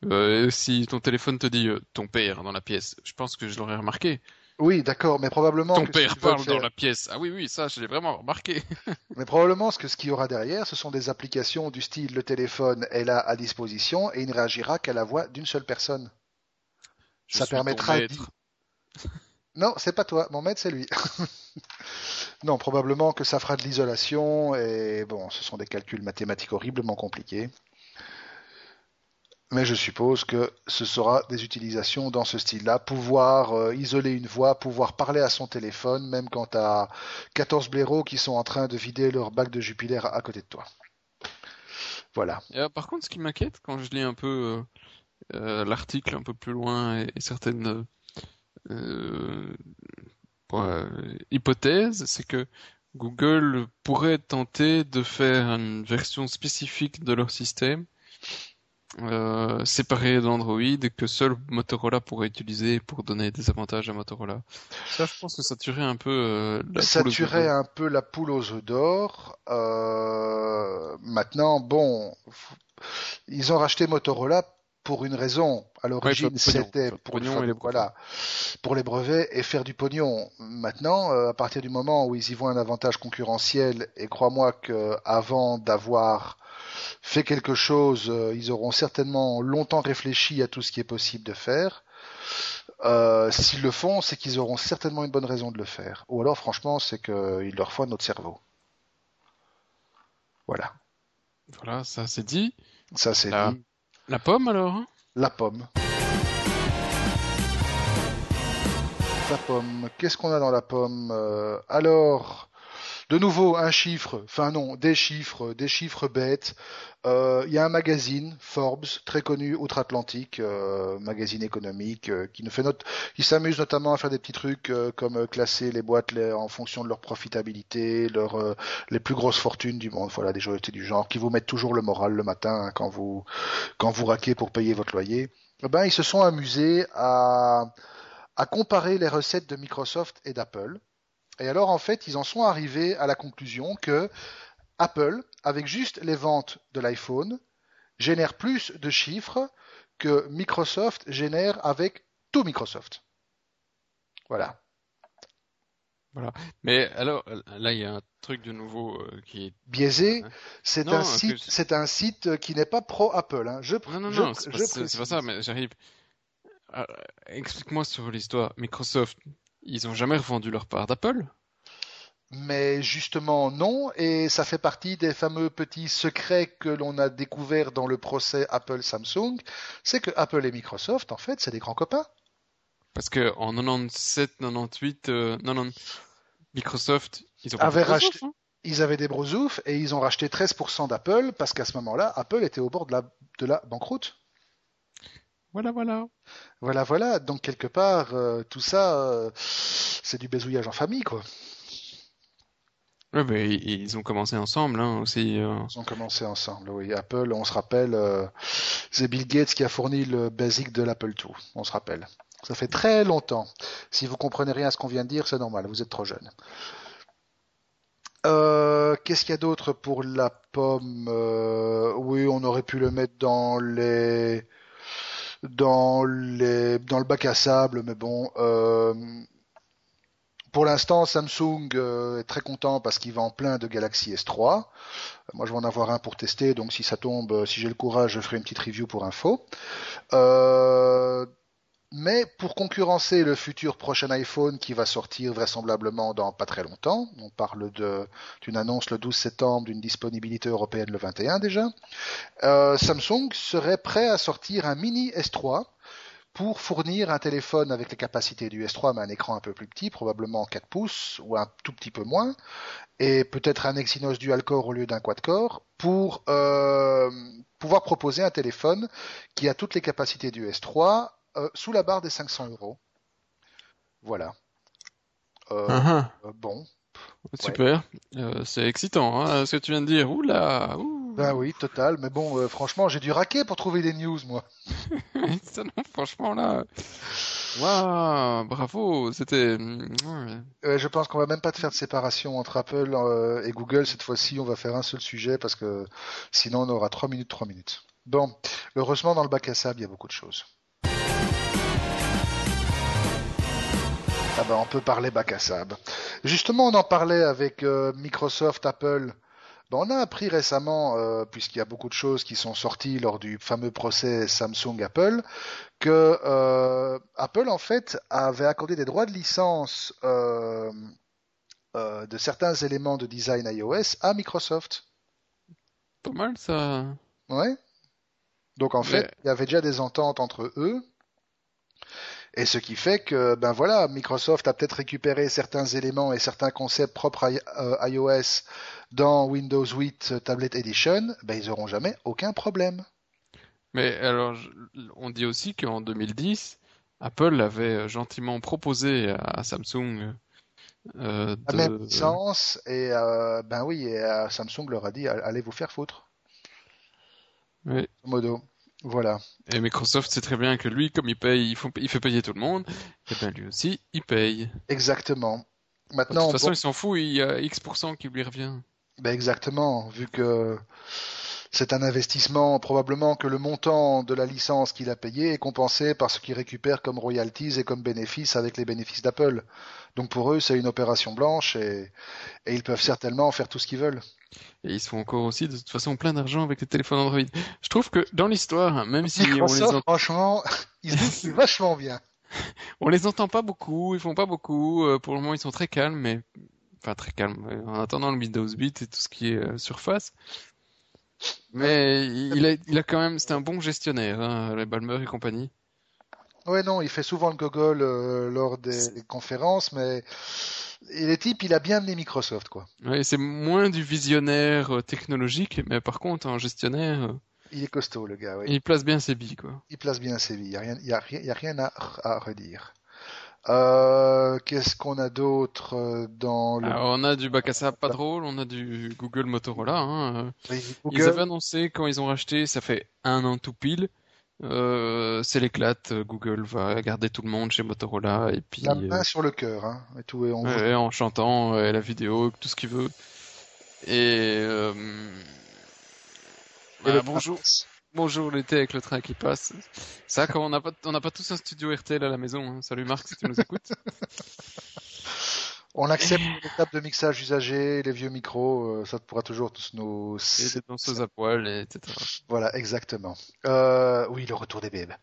euh, si ton téléphone te dit euh, ton père dans la pièce, je pense que je l'aurais remarqué. Oui, d'accord, mais probablement. Ton père parle dans la pièce. Ah oui, oui, ça, je l'ai vraiment remarqué. mais probablement, ce que ce qu'il y aura derrière, ce sont des applications du style le téléphone est là à disposition et il ne réagira qu'à la voix d'une seule personne. Je ça permettra. Non, c'est pas toi. Mon maître, c'est lui. non, probablement que ça fera de l'isolation et bon, ce sont des calculs mathématiques horriblement compliqués. Mais je suppose que ce sera des utilisations dans ce style-là, pouvoir euh, isoler une voix, pouvoir parler à son téléphone, même quand tu as 14 blaireaux qui sont en train de vider leur bac de Jupiler à, côté de toi. Voilà. Euh, par contre, ce qui m'inquiète quand je lis un peu euh, l'article un peu plus loin et, certaines hypothèses, c'est que Google pourrait tenter de faire une version spécifique de leur système euh, séparé d'Android que seul Motorola pourrait utiliser pour donner des avantages à Motorola. Ça, je pense que ça tuerait un peu euh, la ça poule tuerait un peu la poule aux œufs d'or. Euh, maintenant, bon, ils ont racheté Motorola pour une raison. À l'origine, Ouais, c'était pour le les brevets. voilà, pour les brevets et faire du pognon. Maintenant, euh, à partir du moment où ils y voient un avantage concurrentiel, et crois-moi que avant d'avoir fait quelque chose, euh, ils auront certainement longtemps réfléchi à tout ce qui est possible de faire. Euh, S'ils le font, c'est qu'ils auront certainement une bonne raison de le faire. Ou alors, franchement, c'est qu'ils leur faut notre cerveau. Voilà, Voilà, ça c'est dit. ça c'est dit. La pomme alors hein? La pomme. La pomme. Qu'est-ce qu'on a dans la pomme? Euh, Alors, de nouveau un chiffre. Enfin non, des chiffres, des chiffres bêtes. Euh, Il y a un magazine, Forbes, très connu outre-Atlantique, euh, magazine économique, euh, qui nous fait note, qui s'amuse notamment à faire des petits trucs comme classer les boîtes en fonction de leur profitabilité, leur, les plus grosses fortunes du monde. Voilà, des joyeusetés du genre qui vous mettent toujours le moral le matin hein, quand vous quand vous raquez pour payer votre loyer. Eh ben, ils se sont amusés à comparer les recettes de Microsoft et d'Apple. Et alors, en fait, ils en sont arrivés à la conclusion que Apple, avec juste les ventes de l'iPhone, génère plus de chiffres que Microsoft génère avec tout Microsoft. Voilà. Mais alors, là il y a un truc de nouveau euh, qui est... Biaisé, c'est un site, c'est un site qui n'est pas pro Apple. Hein. Je, Non, non, je- non, c'est pas, pas ça, mais j'arrive... Euh, Explique-moi sur l'histoire. Microsoft, ils ont jamais revendu leur part d'Apple? Mais justement non, et ça fait partie des fameux petits secrets que l'on a découverts dans le procès Apple-Samsung, c'est que Apple et Microsoft, en fait, c'est des grands copains. Parce que en 97, 98, euh, Microsoft, ils ont Avait racheté- hein. Ils avaient des brosoufs et ils ont racheté 13% d'Apple parce qu'à ce moment-là, Apple était au bord de la, de la banqueroute. Voilà, voilà. Voilà, voilà. Donc quelque part, euh, tout ça, euh, c'est du baisouillage en famille, quoi. Ouais, mais ils, ont commencé ensemble, hein, aussi. euh. Ils ont commencé ensemble, oui. Apple, on se rappelle, euh, c'est Bill Gates qui a fourni le basic de l'Apple II. On se rappelle. Ça fait très longtemps. Si vous comprenez rien à ce qu'on vient de dire, c'est normal. Vous êtes trop jeune. Euh, Qu'est-ce qu'il y a d'autre pour la pomme Euh, Oui, on aurait pu le mettre dans les dans les dans le bac à sable, mais bon. euh, pour l'instant, Samsung euh, est très content parce qu'il vend plein de Galaxy S3. Moi, je vais en avoir un pour tester, donc si ça tombe, euh, si j'ai le courage, je ferai une petite review pour info. Euh, mais pour concurrencer le futur prochain iPhone qui va sortir vraisemblablement dans pas très longtemps, on parle d'une annonce le 12 septembre, d'une disponibilité européenne le 21 déjà, euh, Samsung serait prêt à sortir un mini S3 pour fournir un téléphone avec les capacités du S3 mais un écran un peu plus petit, probablement 4 pouces ou un tout petit peu moins, et peut-être un Exynos dual-core au lieu d'un quad-core, pour euh, pouvoir proposer un téléphone qui a toutes les capacités du S3 euh, sous la barre des 500 euros. Voilà. Euh, Ah, euh, bon. ah, super. Euh, c'est excitant, hein, ce que tu viens de dire. Oula, ouh. Ben oui, total. Mais bon, euh, franchement, j'ai dû raquer pour trouver des news, moi. Ça, non, franchement là. Waouh, bravo. C'était. ouais. Euh, je pense qu'on va même pas te faire de séparation entre Apple euh, et Google. Cette fois-ci, on va faire un seul sujet parce que sinon, on aura 3 minutes, 3 minutes. Bon, heureusement, dans le bac à sable, il y a beaucoup de choses. Ah ben, on peut parler bac à sable. Justement, on en parlait avec euh, Microsoft, Apple. Ben, on a appris récemment, euh, puisqu'il y a beaucoup de choses qui sont sorties lors du fameux procès Samsung-Apple, que euh, Apple, en fait, avait accordé des droits de licence euh, euh, de certains éléments de design iOS à Microsoft. Pas mal ça. Ouais. Donc en fait, Mais- il y avait déjà des ententes entre eux. Et ce qui fait que, ben voilà, Microsoft a peut-être récupéré certains éléments et certains concepts propres à euh, iOS dans Windows 8 Tablet Edition, ben ils auront jamais aucun problème. Mais alors, on dit aussi qu'en 2010, Apple avait gentiment proposé à Samsung euh, La de... même licence, et euh, ben oui, et euh, Samsung leur a dit, allez vous faire foutre, Oui. modo. Voilà. Et Microsoft sait très bien que lui, comme il paye, il, faut- il fait payer tout le monde, et bien lui aussi, il paye. Exactement. De Maintenant, toute façon, il s'en fout, il y a X% qui lui revient. Ben exactement, vu que c'est un investissement, probablement que le montant de la licence qu'il a payé est compensé par ce qu'il récupère comme royalties et comme bénéfices avec les bénéfices d'Apple. Donc pour eux, c'est une opération blanche et, et ils peuvent certainement faire tout ce qu'ils veulent. Et ils se font encore aussi, de toute façon, plein d'argent avec les téléphones Android. Je trouve que dans l'histoire, même si on les, Microsoft, en- franchement, ils se débrouillent vachement bien. on les entend pas beaucoup, ils font pas beaucoup, euh, pour le moment ils sont très calmes, mais enfin très calmes, en attendant le Windows 8 et tout ce qui est euh, surface. Mais il a, il a quand même, c'est un bon gestionnaire, hein, les Balmer et compagnie. Ouais, non, il fait souvent le gogol euh, lors des, des conférences, mais et les types, il a bien mené Microsoft, quoi. Ouais, c'est moins du visionnaire euh, technologique, mais par contre, en gestionnaire, euh, Il est costaud, le gars, oui. il place bien ses billes, quoi. Il place bien ses vies, il n'y a, rien- a à redire. Euh, Qu'est-ce qu'on a d'autre euh, dans le... Alors, on a du bac à sable pas drôle, on a du Google Motorola. Hein. euh. Ils avaient annoncé quand ils ont racheté, ça fait un an tout pile. Euh, c'est l'éclate, Google va garder tout le monde chez Motorola et puis la euh, main sur le cœur, hein, et tout, et on ouais, en chantant euh, la vidéo, tout ce qu'il veut. Et euh, Et voilà, bonjour, bonjour l'été avec le train qui passe. Ça, quand on n'a pas, pas tous un studio RTL à la maison. hein. Salut Marc, si tu nous écoutes. On accepte les tables de mixage usagées, les vieux micros, euh, ça pourra toujours tous nous... Et danseuses à poil, et etc. Voilà, exactement. Euh, oui, le retour des bébés.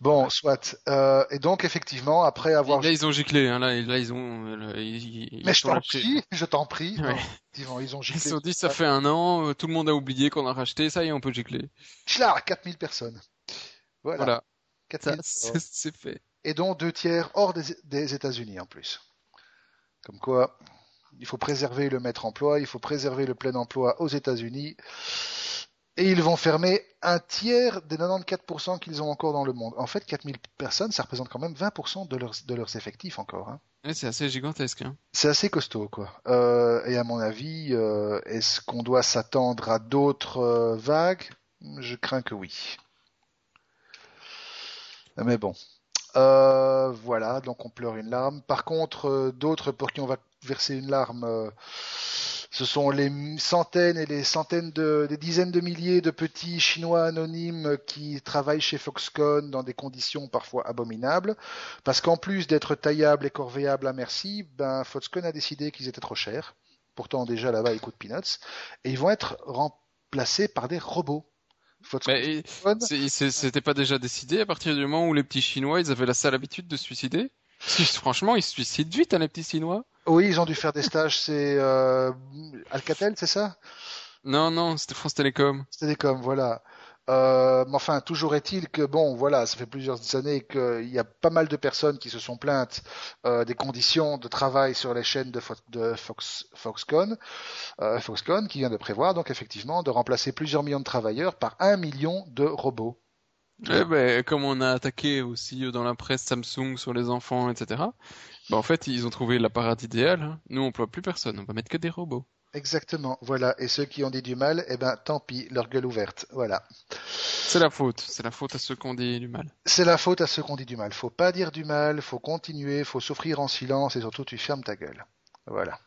Bon, soit. Euh, et donc, effectivement, après avoir... Là, ils ont giclé. Hein, là, là, ils ont. euh, ils, ils Mais je t'en prie, je t'en prie. Ouais. Non, ils ont Ils giclé. se sont dit, ça fait un an, tout le monde a oublié qu'on a racheté, ça y est, on peut gicler. Tchlar, 4000 personnes. Voilà, Voilà, 4000 ça, c'est c'est fait. et dont deux tiers hors des, des États-Unis en plus. Comme quoi, il faut préserver le maître emploi, il faut préserver le plein emploi aux États-Unis. Et ils vont fermer un tiers des 94% qu'ils ont encore dans le monde. En fait, 4000 personnes, ça représente quand même 20% de leurs, de leurs effectifs encore. hein. Ouais, c'est assez gigantesque. Hein. C'est assez costaud, quoi. Euh, et à mon avis, euh, est-ce qu'on doit s'attendre à d'autres euh, vagues? Je crains que oui. Mais bon. Euh, voilà, donc on pleure une larme. Par contre, euh, d'autres pour qui on va verser une larme, euh, ce sont les centaines et les centaines de, des dizaines de milliers de petits Chinois anonymes qui travaillent chez Foxconn dans des conditions parfois abominables, parce qu'en plus d'être taillables et corvéables à merci, ben Foxconn a décidé qu'ils étaient trop chers. Pourtant déjà là-bas ils coûtent peanuts, et ils vont être remplacés par des robots. C'était pas déjà décidé à partir du moment où les petits Chinois, ils avaient la sale habitude de se suicider? Franchement, ils se suicident vite, hein, les petits Chinois. Oui, ils ont dû faire des stages, c'est euh, Alcatel, c'est ça? Non, non, c'était France Télécom. Des coms, voilà. Euh, mais enfin, toujours est-il que bon, voilà, ça fait plusieurs années qu'il y a pas mal de personnes qui se sont plaintes euh, des conditions de travail sur les chaînes de, Fo- de Fox, Foxconn, euh, Foxconn, qui vient de prévoir donc effectivement de remplacer plusieurs millions de travailleurs par un million de robots. Eh ben, comme on a attaqué aussi dans la presse Samsung sur les enfants, etc. Ben, en fait, ils ont trouvé la parade idéale. hein. Nous, on emploie plus personne. On va mettre que des robots. Exactement, voilà. Et ceux qui ont dit du mal, eh ben, tant pis, leur gueule ouverte. Voilà. C'est la faute. C'est la faute à ceux qui ont dit du mal. C'est la faute à ceux qui ont dit du mal. Faut pas dire du mal, faut continuer, faut souffrir en silence et surtout tu fermes ta gueule. Voilà.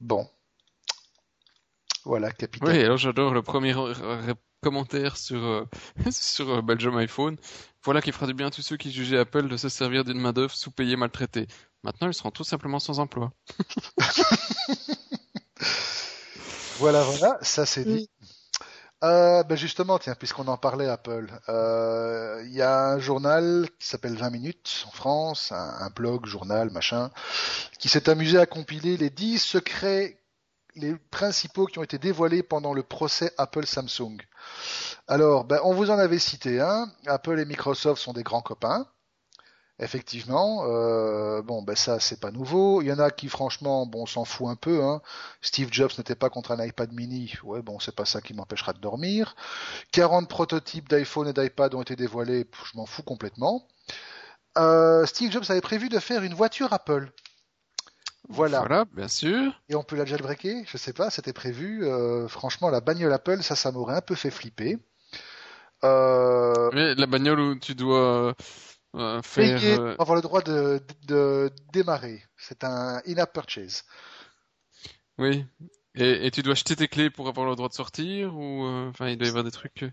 Bon. Voilà, capitaine. Oui, alors j'adore le premier commentaire sur, euh, sur euh, Belgium iPhone. Voilà qui fera du bien à tous ceux qui jugeaient Apple de se servir d'une main-d'œuvre sous-payée maltraitée. Maintenant, ils seront tout simplement sans emploi. Voilà, voilà, ça c'est dit. Euh, ben justement, tiens, puisqu'on en parlait Apple, euh, il y a un journal qui s'appelle 20 minutes en France, un, un blog, journal, machin, qui s'est amusé à compiler les 10 secrets, les principaux qui ont été dévoilés pendant le procès Apple-Samsung. Alors, ben, on vous en avait cité un. Apple et Microsoft sont des grands copains. Effectivement, euh, bon, ben ça c'est pas nouveau. Il y en a qui franchement, bon, s'en fout un peu. Hein. Steve Jobs n'était pas contre un iPad mini. Ouais, bon, c'est pas ça qui m'empêchera de dormir. 40 prototypes d'iPhone et d'iPad ont été dévoilés. Je m'en fous complètement. Euh, Steve Jobs avait prévu de faire une voiture Apple. Voilà. Voilà, bien sûr. Et on peut la jailbreaker? Je sais pas, c'était prévu. Euh, franchement, la bagnole Apple, ça, ça m'aurait un peu fait flipper. Euh, Mais la bagnole où tu dois euh, faire... payer euh, pour avoir le droit de, de démarrer. C'est un in-app purchase. Oui. Et, et tu dois acheter tes clés pour avoir le droit de sortir ou... euh, Enfin, il doit y avoir des trucs... euh,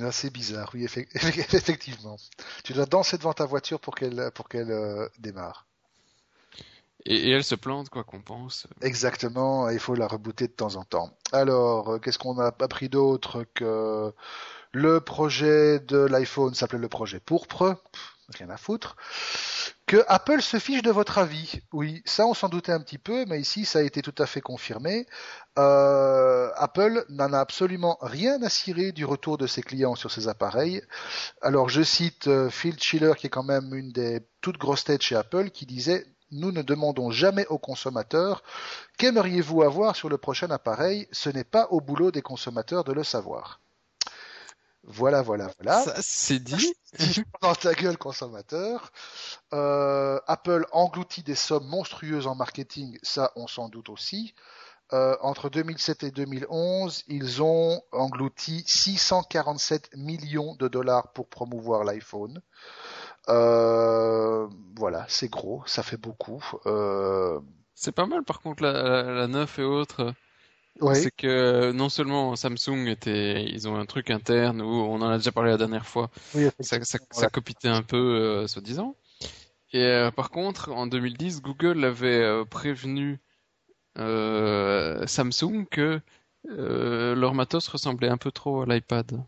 Assez bizarre, oui, effe- effectivement. Tu dois danser devant ta voiture pour qu'elle pour qu'elle euh, démarre. Et, et elle se plante, quoi qu'on pense. Exactement, il faut la rebooter de temps en temps. Alors, euh, qu'est-ce qu'on a appris d'autre que le projet de l'iPhone s'appelait le projet pourpre, rien à foutre. Que Apple se fiche de votre avis. Oui, ça on s'en doutait un petit peu, mais ici ça a été tout à fait confirmé. Euh, Apple n'en a absolument rien à cirer du retour de ses clients sur ses appareils. Alors je cite euh, Phil Schiller, qui est quand même une des toutes grosses têtes chez Apple, qui disait nous ne demandons jamais aux consommateurs qu'aimeriez-vous avoir sur le prochain appareil. Ce n'est pas au boulot des consommateurs de le savoir. Voilà, voilà, voilà. Ça, c'est dit. Dans ta gueule, consommateur. Euh, Apple engloutit des sommes monstrueuses en marketing, ça on s'en doute aussi. Euh, entre 2007 et 2011, ils ont englouti 647 millions de dollars pour promouvoir l'iPhone. Euh, voilà, c'est gros, ça fait beaucoup. Euh, C'est pas mal, par contre, la, la, la 9 et autres. Ouais, C'est que non seulement Samsung était, ils ont un truc interne où on en a déjà parlé la dernière fois, oui, ça, ça, ça Voilà. copitait un peu, euh, soi-disant. Et euh, par contre, en 2010, Google avait euh, prévenu euh, Samsung que euh, leur matos ressemblait un peu trop à l'iPad.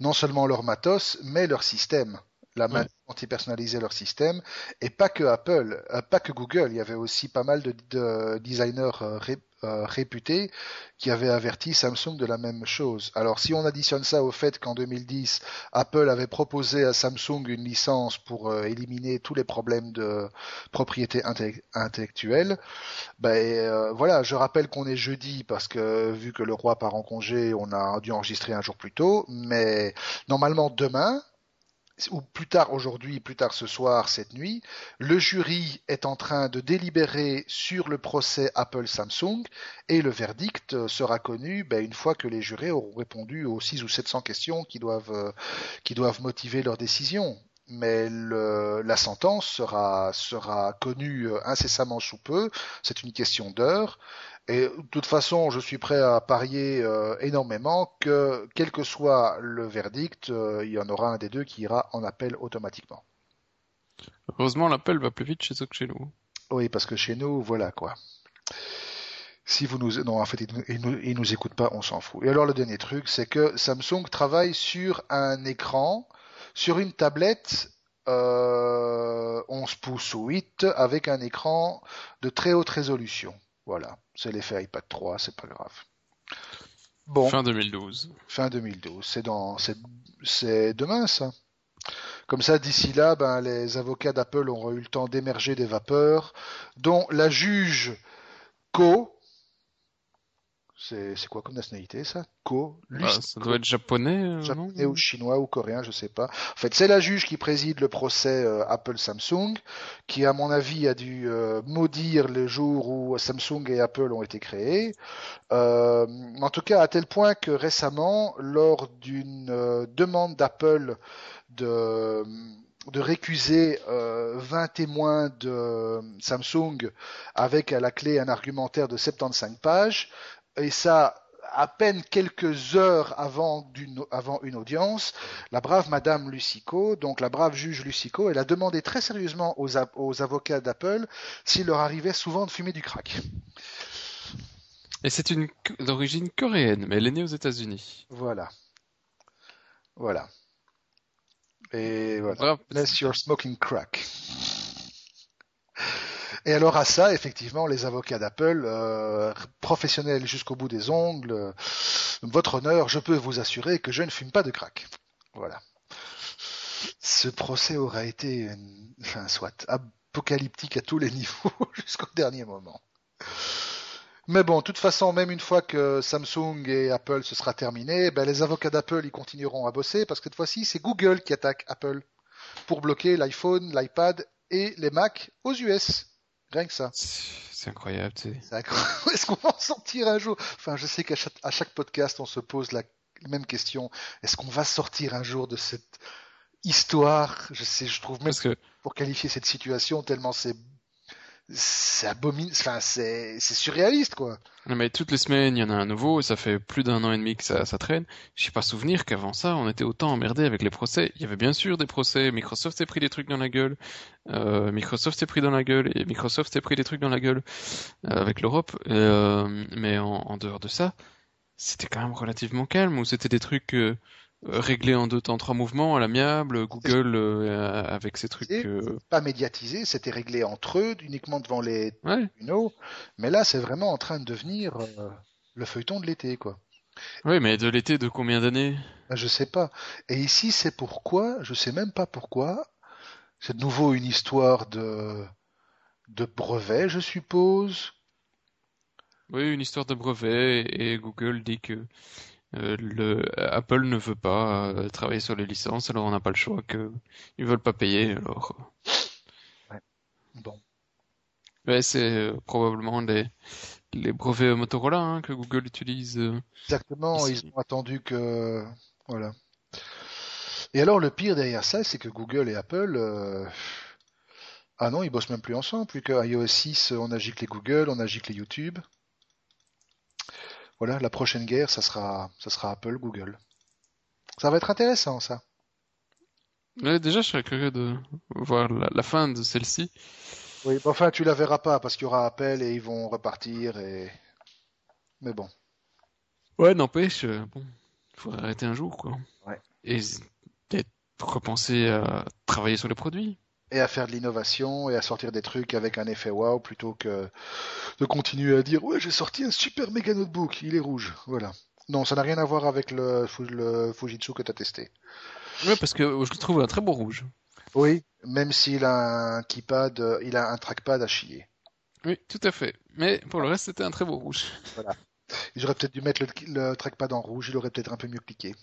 non seulement leur matos, mais leur système. La manière dont ils personnalisaient leur système, et pas que Apple, euh, pas que Google. Il y avait aussi pas mal de, de designers euh, ré- euh, réputés qui avaient averti Samsung de la même chose. Alors, si on additionne ça au fait qu'en 2010, Apple avait proposé à Samsung une licence pour euh, éliminer tous les problèmes de propriété intellec- intellectuelle, ben euh, voilà. Je rappelle qu'on est jeudi parce que vu que le roi part en congé, on a dû enregistrer un jour plus tôt, mais normalement demain ou plus tard aujourd'hui, plus tard ce soir, cette nuit, le jury est en train de délibérer sur le procès Apple-Samsung et le verdict euh, sera connu ben, une fois que les jurés auront répondu aux 6 ou 700 questions qui doivent, euh, qui doivent motiver leur décision. Mais la sentence sera, sera connue euh, incessamment sous peu, c'est une question d'heure. Et de toute façon, je suis prêt à parier euh, énormément que, quel que soit le verdict, euh, il y en aura un des deux qui ira en appel automatiquement. Heureusement, l'appel va plus vite chez eux que chez nous. Oui, parce que chez nous, voilà quoi. Si vous nous, non, en fait, ils nous, ils nous, ils nous écoutent pas, on s'en fout. Et alors le dernier truc, c'est que Samsung travaille sur un écran, sur une tablette euh, 11 pouces ou 8 avec un écran de très haute résolution. Voilà, c'est l'effet iPad 3, c'est pas grave. Bon, Fin 2012. fin 2012, c'est dans, c'est, c'est demain ça. Comme ça, d'ici là, ben, les avocats d'Apple auront eu le temps d'émerger des vapeurs, dont la juge Co, C'est quoi comme nationalité ça? Ko Bah, ça doit être japonais, euh, non? japonais ou chinois ou coréen, je sais pas. En fait, c'est la juge qui préside le procès euh, Apple-Samsung, qui à mon avis a dû euh, maudire le jour où Samsung et Apple ont été créés. Euh, en tout cas, à tel point que récemment, lors d'une demande d'Apple de de récuser euh, 20 témoins de Samsung avec à la clé un argumentaire de 75 pages, et ça à peine quelques heures avant, d'une, avant une audience, la brave Madame Lucico, donc la brave juge Lucico, elle a demandé très sérieusement aux, a- aux avocats d'Apple s'il leur arrivait souvent de fumer du crack. Et c'est une d'origine coréenne, mais elle est née aux États-Unis. Voilà. Voilà. Et voilà. Bravo. Unless you're smoking crack. Et alors à ça, effectivement, les avocats d'Apple, euh, professionnels jusqu'au bout des ongles, euh, votre honneur, je peux vous assurer que je ne fume pas de crack. Voilà. Ce procès aura été, enfin, soit apocalyptique à tous les niveaux jusqu'au dernier moment. Mais bon, de toute façon, même une fois que Samsung et Apple ce sera terminé, ben, les avocats d'Apple ils continueront à bosser parce que cette fois-ci c'est Google qui attaque Apple pour bloquer l'iPhone, l'iPad et les Mac aux US. Rien que ça. C'est incroyable, tu sais. Est-ce qu'on va en sortir un jour? Enfin, je sais qu'à chaque, à chaque podcast on se pose la même question. Est-ce qu'on va sortir un jour de cette histoire? Je sais, je trouve même Parce que pour qualifier cette situation tellement c'est c'est abomin... enfin c'est surréaliste quoi. Mais toutes les semaines, il y en a un nouveau, et ça fait plus d'un an et demi que ça, ça traîne. J'ai pas souvenir qu'avant ça, on était autant emmerdé avec les procès. Il y avait bien sûr des procès, Microsoft s'est pris des trucs dans la gueule, euh, Microsoft s'est pris dans la gueule, et Microsoft s'est pris des trucs dans la gueule euh, avec l'Europe. Euh, mais en, en dehors de ça, c'était quand même relativement calme, ou c'était des trucs euh, réglés en deux temps, trois mouvements, à l'amiable, Google euh, avec ses trucs... Euh, Pas médiatisé, c'était réglé entre eux, uniquement devant les Ouais, tribunaux. Mais là, c'est vraiment en train de devenir euh, le feuilleton de l'été quoi. ouais, mais de l'été de combien d'années? Ben, Je sais pas. Et ici, c'est pourquoi, je sais même pas pourquoi. C'est de nouveau une histoire de de brevet, je suppose. Oui, une histoire de brevet et Google dit que euh, le Apple ne veut pas euh, travailler sur les licences, alors on n'a pas le choix que ils veulent pas payer. Alors, Bon. ouais, c'est euh, probablement les les brevets Motorola hein, que Google utilise. euh. Exactement, Ici. ils ont attendu que voilà. Et alors le pire derrière ça, c'est que Google et Apple euh, ah non, ils bossent même plus ensemble, puisque iOS 6, on a giclé Google, on a giclé YouTube. Voilà, la prochaine guerre, ça sera ça sera Apple, Google. Ça va être intéressant ça. Ouais, déjà, je serais curieux de voir la, la fin de celle-ci. Oui, enfin tu la verras pas parce qu'il y aura Apple et ils vont repartir et mais bon. Ouais, n'empêche, euh, bon, il faudrait arrêter un jour, quoi. Ouais. Et peut-être repenser à travailler sur les produits. Et à faire de l'innovation et à sortir des trucs avec un effet wow plutôt que de continuer à dire ouais j'ai sorti un super méga notebook, il est rouge, voilà. Non, ça n'a rien à voir avec le, Fu- le Fujitsu que tu as testé. Ouais, parce que je le trouve un très beau rouge. Oui, même s'il a un keypad, il a un trackpad à chier. Oui, tout à fait. Mais pour le reste, c'était un très beau rouge. J'aurais peut-être dû mettre le, le trackpad en rouge, il aurait peut-être un peu mieux cliqué.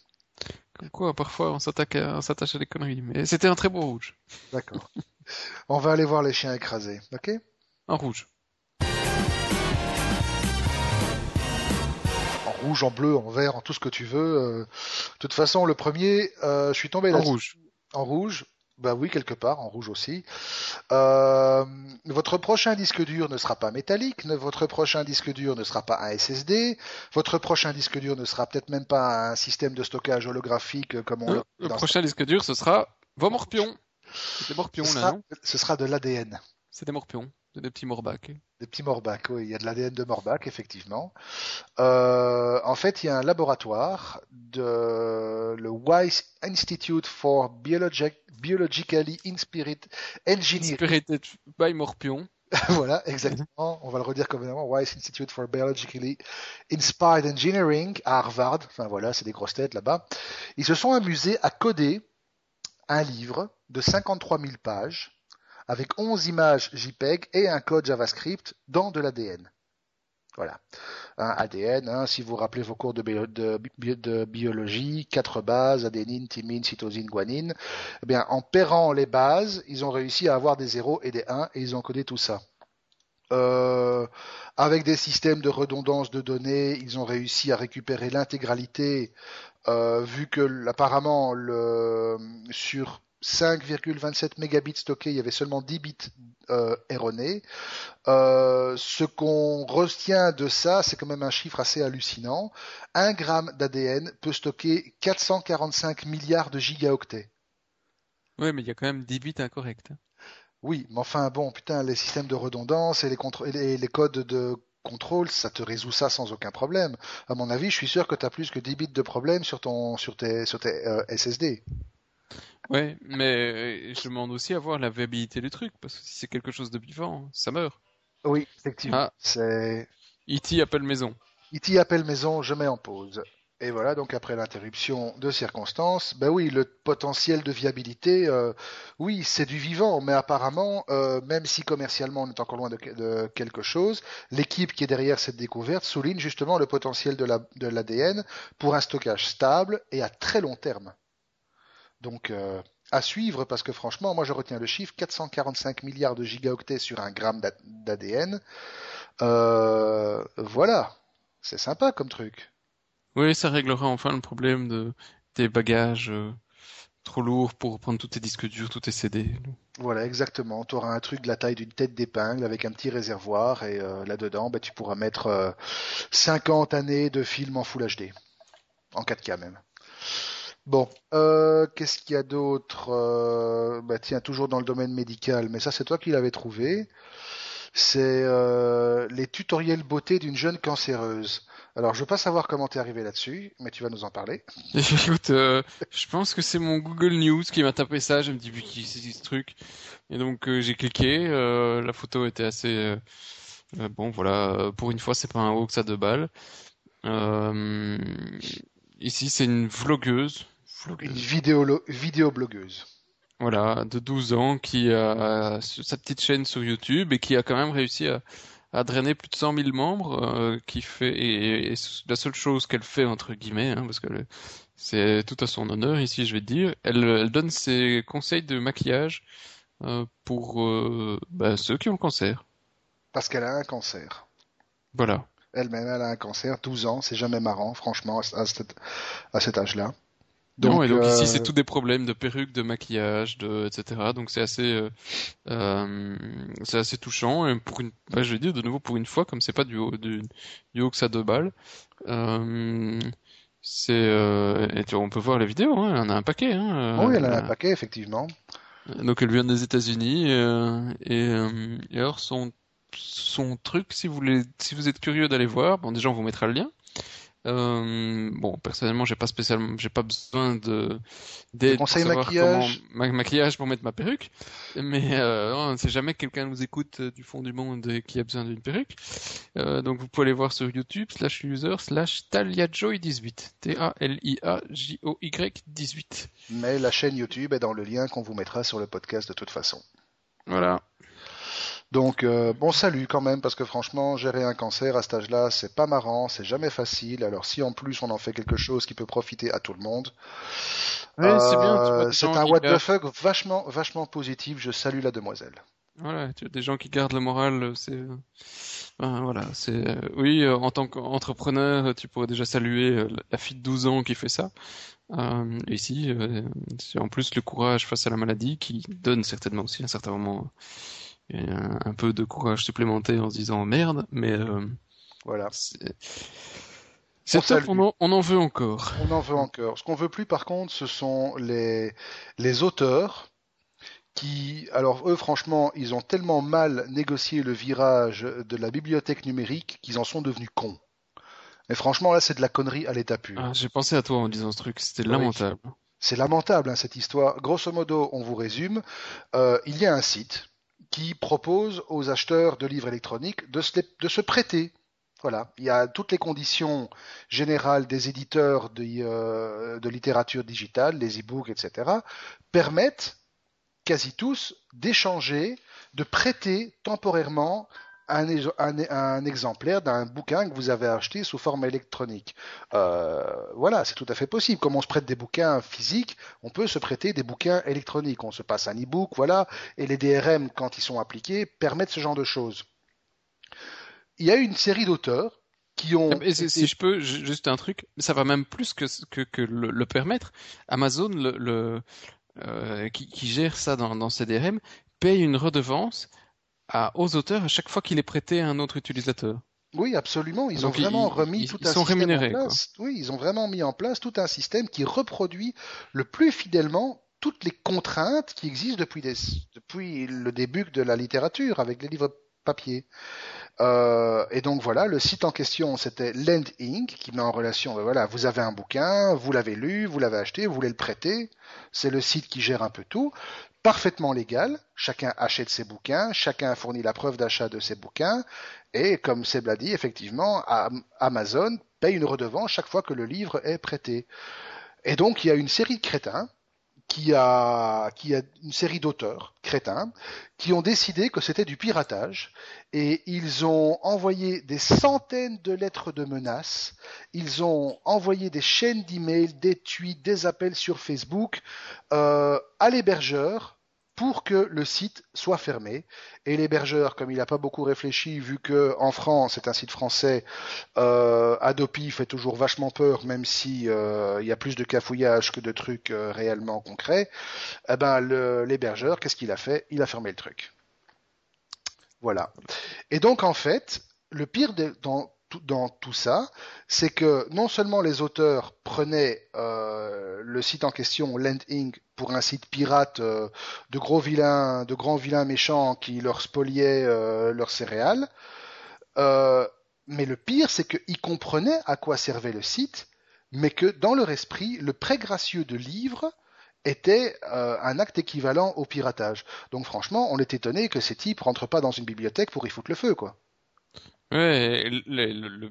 Comme quoi, parfois, on s'attaque à, on s'attache à des conneries. Mais c'était un très beau rouge. D'accord. On va aller voir les chiens écrasés, ok? Un rouge. En rouge, en bleu, en vert, en tout ce que tu veux. euh. De toute façon, le premier, euh, je suis tombé En là rouge. En rouge Bah oui, quelque part, en rouge aussi. Euh, votre prochain disque dur ne sera pas métallique, votre prochain disque dur ne sera pas un SSD, votre prochain disque dur ne sera peut-être même pas un système de stockage holographique comme on l'a le dans- prochain disque dur, ce sera vos morpions. C'est des morpions, ce là, sera, non? ce sera de l'ADN. C'est des morpions. Des petits morbacs. Des petits Morbac, oui, il y a de l'ADN de Morbac, effectivement. Euh, en fait, il y a un laboratoire de le Weiss Institute for Biologic, Biologically Inspired Engineering. Inspirated by morpions. voilà, exactement. On va le redire convenablement. Weiss Institute for Biologically Inspired Engineering à Harvard. Enfin voilà, c'est des grosses têtes là-bas. Ils se sont amusés à coder un livre de 53 000 pages avec 11 images JPEG et un code JavaScript dans de l'ADN. Voilà. ADN, hein, si vous rappelez vos cours de, biologie, quatre bases, adénine, thymine, cytosine, guanine, eh bien, en pairant les bases, ils ont réussi à avoir des zéros et des 1 et ils ont codé tout ça. Euh, avec des systèmes de redondance de données, ils ont réussi à récupérer l'intégralité, euh, vu que apparemment sur 5,27 mégabits stockés, il y avait seulement 10 bits euh, erronés. Euh, ce qu'on retient de ça, c'est quand même un chiffre assez hallucinant. Un gramme d'ADN peut stocker 445 milliards de gigaoctets. Oui, mais il y a quand même 10 bits incorrects. Oui, mais enfin bon, putain, les systèmes de redondance et les, les codes de contrôle, ça te résout ça sans aucun problème. À mon avis, je suis sûr que tu as plus que 10 bits de problème sur, ton, sur tes, sur tes euh, SSD. Ouais, mais euh, je demande aussi à voir la viabilité du truc, parce que si c'est quelque chose de vivant, ça meurt. Oui, effectivement. Ah. C'est. E.T. appelle maison. E.T. appelle maison, je mets en pause. Et voilà, donc après l'interruption de circonstances, ben oui, le potentiel de viabilité, euh, oui, c'est du vivant, mais apparemment, euh, même si commercialement on est encore loin de, quelque chose, l'équipe qui est derrière cette découverte souligne justement le potentiel de l'ADN pour un stockage stable et à très long terme. Donc euh, à suivre parce que franchement, moi je retiens le chiffre 445 milliards de gigaoctets sur un gramme d'ADN. voilà, c'est sympa comme truc. Oui, ça réglera enfin le problème de tes bagages euh, trop lourds pour prendre tous tes disques durs, tous tes CD. Voilà, exactement. Tu auras un truc de la taille d'une tête d'épingle avec un petit réservoir et euh, là-dedans, bah, tu pourras mettre 50 euh, années de films en Full HD. En 4K même. Bon, qu'est-ce qu'il y a d'autre bah, Tiens, toujours dans le domaine médical, mais ça c'est toi qui l'avais trouvé. C'est les tutoriels beauté d'une jeune cancéreuse. Alors, je veux pas savoir comment t'es arrivé là-dessus, mais tu vas nous en parler. Écoute, euh, je pense que c'est mon Google News qui m'a tapé ça. Je me dis, vu qui c'est ce truc? Et donc, euh, j'ai cliqué. Euh, la photo était assez... bon, voilà. Pour une fois, c'est pas un hoax à deux balles. ici, c'est une vlogueuse. Une vidéo, vidéo blogueuse. Voilà, de 12 ans, qui a sa petite chaîne sur YouTube et qui a quand même réussi à a drainé plus de 100 000 membres, euh, qui fait et, la seule chose qu'elle fait entre guillemets, hein, parce que c'est tout à son honneur ici, je vais te dire, elle, donne ses conseils de maquillage euh, pour euh, bah, ceux qui ont le cancer. Parce qu'elle a un cancer. Voilà. Elle-même, elle a un cancer, 12 ans, c'est jamais marrant, franchement, à cet âge-là. Donc, non, et donc ici c'est euh, tous des problèmes de perruque, de maquillage, de etc. Donc c'est assez, euh, euh, c'est assez touchant. Et pour une, bah, je vais dire de nouveau pour une fois, comme c'est pas du haut du, du haut que ça deux balles, euh, c'est, euh, et on peut voir la vidéo. Hein, elle en a un paquet. Hein, oui, elle en a un paquet effectivement. Donc elle vient des États-Unis et, et, alors son son truc, si vous voulez, si vous êtes curieux d'aller voir, bon déjà on vous mettra le lien. Euh, bon, personnellement, j'ai pas spécialement, j'ai pas besoin de d'aide pour savoir maquillage. comment maquillage pour mettre ma perruque. Mais euh, on ne sait jamais que quelqu'un nous écoute euh, du fond du monde et qui a besoin d'une perruque. Euh, donc vous pouvez aller voir sur YouTube slash user slash taliajoy18 T A L I A J O Y 18. Mais la chaîne YouTube est dans le lien qu'on vous mettra sur le podcast de toute façon. Voilà. Donc euh, bon salut quand même parce que franchement gérer un cancer à cet âge-là c'est pas marrant, c'est jamais facile. Alors si en plus on en fait quelque chose qui peut profiter à tout le monde, c'est un what the fuck vachement vachement positif. Je salue la demoiselle. Voilà, tu as des gens qui gardent le moral, c'est voilà, c'est oui en tant qu'entrepreneur tu pourrais déjà saluer la fille de 12 ans qui fait ça. Euh, ici, c'est en plus le courage face à la maladie qui donne certainement aussi à un certain moment un, peu de courage supplémentaire en se disant merde, mais euh, voilà. C'est top, on en, on en, veut encore. On en veut encore. Ce qu'on veut plus, par contre, ce sont les, les auteurs qui, alors eux, franchement, ils ont tellement mal négocié le virage de la bibliothèque numérique qu'ils en sont devenus cons. Mais franchement, là, c'est de la connerie à l'état pur. Ah, J'ai pensé à toi en disant ce truc, c'était lamentable. C'est lamentable, hein, cette histoire. Grosso modo, on vous résume. Euh, il y a un site qui propose aux acheteurs de livres électroniques de se, prêter. Voilà, il y a toutes les conditions générales des éditeurs de, euh, de littérature digitale, les e-books, etc., permettent quasi tous d'échanger, de prêter temporairement un, exemplaire d'un bouquin que vous avez acheté sous forme électronique. Euh, voilà, c'est tout à fait possible. Comme on se prête des bouquins physiques, on peut se prêter des bouquins électroniques. On se passe un e-book, voilà, et les DRM, quand ils sont appliqués, permettent ce genre de choses. Il y a une série d'auteurs qui ont. Si je peux, juste un truc, ça va même plus que, que, le, permettre. Amazon, le, euh, qui, gère ça dans, dans ses DRM, paye une redevance aux auteurs à chaque fois qu'il est prêté à un autre utilisateur. Oui, absolument. Ils ont vraiment remis tout un système en place. Oui, ils ont vraiment mis en place tout un système qui reproduit le plus fidèlement toutes les contraintes qui existent depuis, depuis le début de la littérature avec les livres papier. Euh, et donc voilà, le site en question, c'était Lend Inc. qui met en relation, ben voilà, vous avez un bouquin, vous l'avez lu, vous l'avez acheté, vous voulez le prêter. C'est le site qui gère un peu tout parfaitement légal. Chacun achète ses bouquins, chacun fournit la preuve d'achat de ses bouquins, et comme Seb l'a dit, effectivement, Amazon paye une redevance chaque fois que le livre est prêté. Et donc, il y a une série de crétins qui a, a une série d'auteurs crétins qui ont décidé que c'était du piratage et ils ont envoyé des centaines de lettres de menaces, ils ont envoyé des chaînes d'emails, des tweets, des appels sur Facebook euh, à l'hébergeur pour que le site soit fermé. Et l'hébergeur, comme il n'a pas beaucoup réfléchi, vu que en France, c'est un site français, euh, fait toujours vachement peur, même si euh, il y a plus de cafouillage que de trucs euh, réellement concrets. Eh ben, l'hébergeur, qu'est-ce qu'il a fait? Il a fermé le truc. Voilà. Et donc en fait, le pire de, dans dans tout ça, c'est que non seulement les auteurs prenaient euh, le site en question, Land Inc., pour un site pirate euh, de gros vilains, de grands vilains méchants qui leur spoliaient euh, leurs céréales, mais le pire, c'est qu'ils comprenaient à quoi servait le site, mais que dans leur esprit, le prêt gracieux de livres était un acte équivalent au piratage. Donc franchement, on est étonné que ces types rentrent pas dans une bibliothèque pour y foutre le feu, quoi. Ouais, le,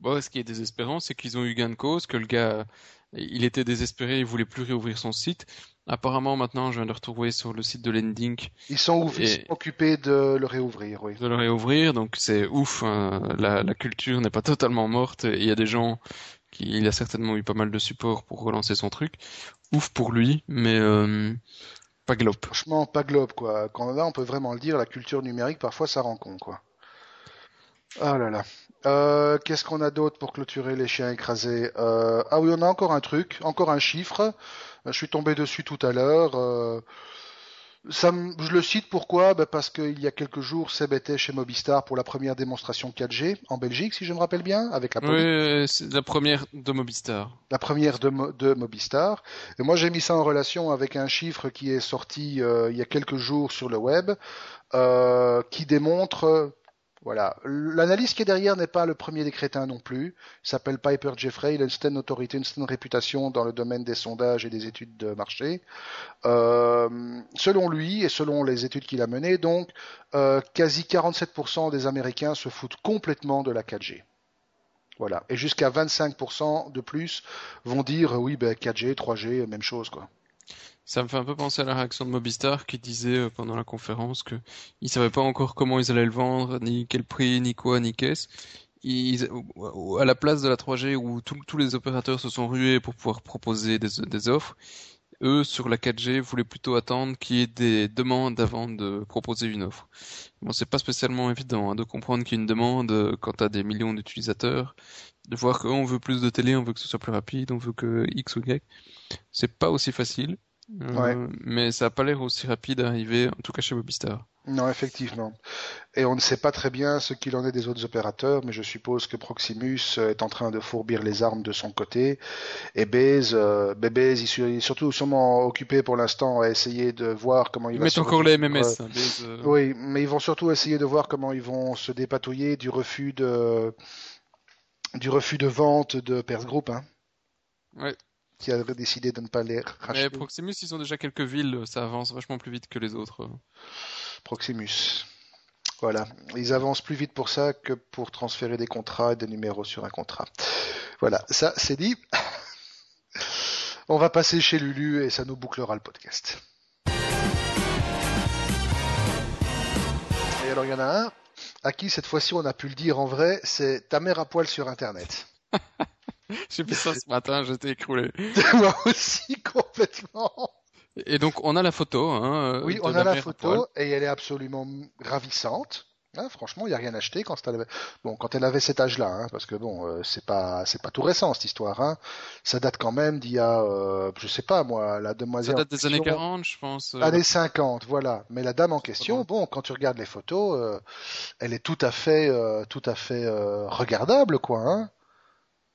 Bon, ce qui est désespérant, c'est qu'ils ont eu gain de cause, que le gars, il était désespéré, il voulait plus réouvrir son site. Apparemment, maintenant, je viens de retrouver sur le site de Lending. Ils sont, occupés de le réouvrir, oui. De le réouvrir, donc c'est ouf. Hein. La, la, culture n'est pas totalement morte. Il y a des gens qui, il a certainement eu pas mal de support pour relancer son truc. Ouf pour lui, mais euh, pas globe. Franchement, pas globe, quoi. Quand on a, on peut vraiment le dire, la culture numérique, parfois, ça rend con, quoi. Ah là là. Euh, qu'est-ce qu'on a d'autre pour clôturer les chiens écrasés euh, Ah oui, on a encore un truc, encore un chiffre. Euh, je suis tombé dessus tout à l'heure. Ça, je le cite pourquoi? Ben Parce qu'il y a quelques jours, Seb était chez Mobistar pour la première démonstration 4G en Belgique, si je me rappelle bien, avec la Oui, c'est la première de Mobistar. La première de, de Mobistar. Et moi, j'ai mis ça en relation avec un chiffre qui est sorti il y a quelques jours sur le web, qui démontre voilà. L'analyse qui est derrière n'est pas le premier des crétins non plus. Il s'appelle Piper Jeffrey. Il a une certaine autorité, une certaine réputation dans le domaine des sondages et des études de marché. Euh, selon lui et selon les études qu'il a menées, donc, euh, quasi 47% des Américains se foutent complètement de la 4G. Voilà. Et jusqu'à 25% de plus vont dire oui, ben 4G, 3G, même chose. Ça me fait un peu penser à la réaction de Mobistar qui disait euh, pendant la conférence que ils savaient pas encore comment ils allaient le vendre, ni quel prix, ni quoi, ni qu'est-ce. Ils, à la place de la 3G où tous les opérateurs se sont rués pour pouvoir proposer des, offres, eux sur la 4G voulaient plutôt attendre qu'il y ait des demandes avant de proposer une offre. Bon, c'est pas spécialement évident hein, de comprendre qu'il y a une demande euh, quand t'as des millions d'utilisateurs, de voir qu'on veut plus de télé, on veut que ce soit plus rapide, on veut que X ou Y. C'est pas aussi facile. Euh, mais ça n'a pas l'air aussi rapide à arriver, en tout cas chez Mobistar. Non, effectivement. Et on ne sait pas très bien ce qu'il en est des autres opérateurs, mais je suppose que Proximus est en train de fourbir les armes de son côté. Et Baze, euh, il est surtout sûrement occupé pour l'instant à essayer de voir comment il va se encore les MMS. Hein, euh. Oui, mais ils vont surtout essayer de voir comment ils vont se dépatouiller du refus de du refus de vente de Perth Group. Hein. Ouais qui a décidé de ne pas les racheter. Mais Proximus, ils ont déjà quelques villes, ça avance vachement plus vite que les autres. Proximus. Voilà, ils avancent plus vite pour ça que pour transférer des contrats et des numéros sur un contrat. Voilà, ça c'est dit. On va passer chez Lulu et ça nous bouclera le podcast. Et alors il y en a un à qui cette fois-ci on a pu le dire en vrai, c'est ta mère à poil sur Internet. J'ai fait ça ce matin, j'étais écroulé. Moi aussi, complètement. Et donc on a la photo. Hein, Oui, on a la photo et elle est absolument ravissante. Hein, franchement, il n'y a rien acheté quand elle avait, bon, quand elle avait cet âge-là, hein, parce que bon, euh, c'est pas, c'est pas tout récent cette histoire. Hein. Ça date quand même d'il y a, euh, je sais pas moi, la Ça demoiselle. en date des années question- 40, je pense. euh, Années 50, voilà. Mais la dame en question, bon, quand tu regardes les photos, euh, elle est tout à fait, euh, tout à fait regardable, quoi.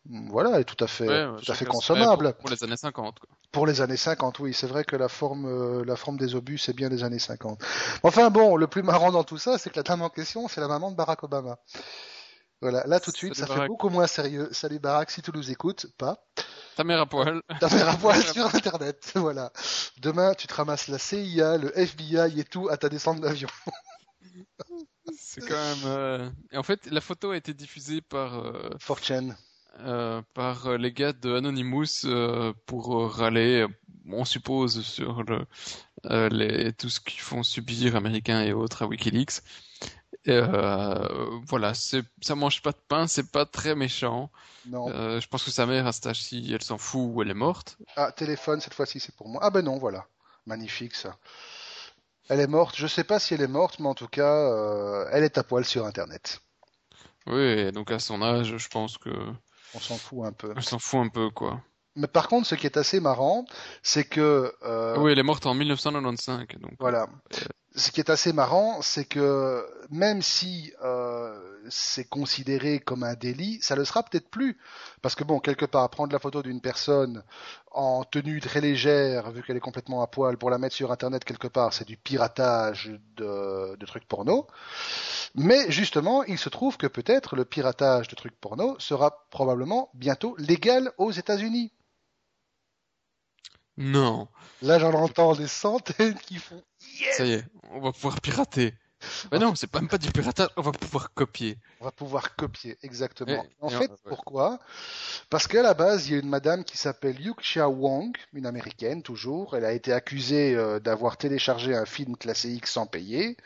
Voilà, elle est tout à fait, ouais, tout à fait consommable. Pour, pour les années 50. Quoi. Pour les années 50, oui, c'est vrai que la forme, euh, la forme des obus, c'est bien des années 50. Enfin bon, le plus marrant dans tout ça, c'est que la dame en question, c'est la maman de Barack Obama. Voilà, là tout de suite, Salut, ça fait beaucoup moins sérieux. Salut Barack, si tu nous écoutes, pas. Ta mère à poil. Ta mère à poil sur Internet, voilà. Demain, tu te ramasses la CIA, le FBI et tout à ta descente d'avion. C'est quand même. euh, Et en fait, la photo a été diffusée par euh, Fortune. Euh, par les gars de Anonymous euh, pour râler, on suppose, sur le, euh, les, tout ce qu'ils font subir Américains et autres à WikiLeaks. Et, voilà, ça mange pas de pain, c'est pas très méchant. Non. Je pense que sa mère, à cet âge-ci, elle s'en fout ou elle est morte. Ah, téléphone, cette fois-ci, c'est pour moi. Ah ben non, voilà. Magnifique, ça. Elle est morte. Je sais pas si elle est morte, mais en tout cas, elle est à poil sur Internet. Oui, donc à son âge, je pense que On s'en fout un peu. elle s'en fout un peu, quoi. Mais par contre, ce qui est assez marrant, c'est que euh, Oui, elle est morte en 1995, donc. voilà. Ce qui est assez marrant, c'est que même si euh, c'est considéré comme un délit, ça le sera peut-être plus, parce que bon, quelque part, prendre la photo d'une personne en tenue très légère, vu qu'elle est complètement à poil, pour la mettre sur Internet quelque part, c'est du piratage de, de trucs porno. Mais justement, il se trouve que peut-être le piratage de trucs porno sera probablement bientôt légal aux États-Unis. Non, Là, j'en entends des centaines qui font ça y est, on va pouvoir pirater. Mais non, c'est même pas du piratage, on va pouvoir copier. On va pouvoir copier, exactement. Et- en et fait, on- pourquoi? Parce qu'à la base, il y a une madame qui s'appelle Yuxia Wang, une américaine toujours. Elle a été accusée euh, d'avoir téléchargé un film classé X sans payer.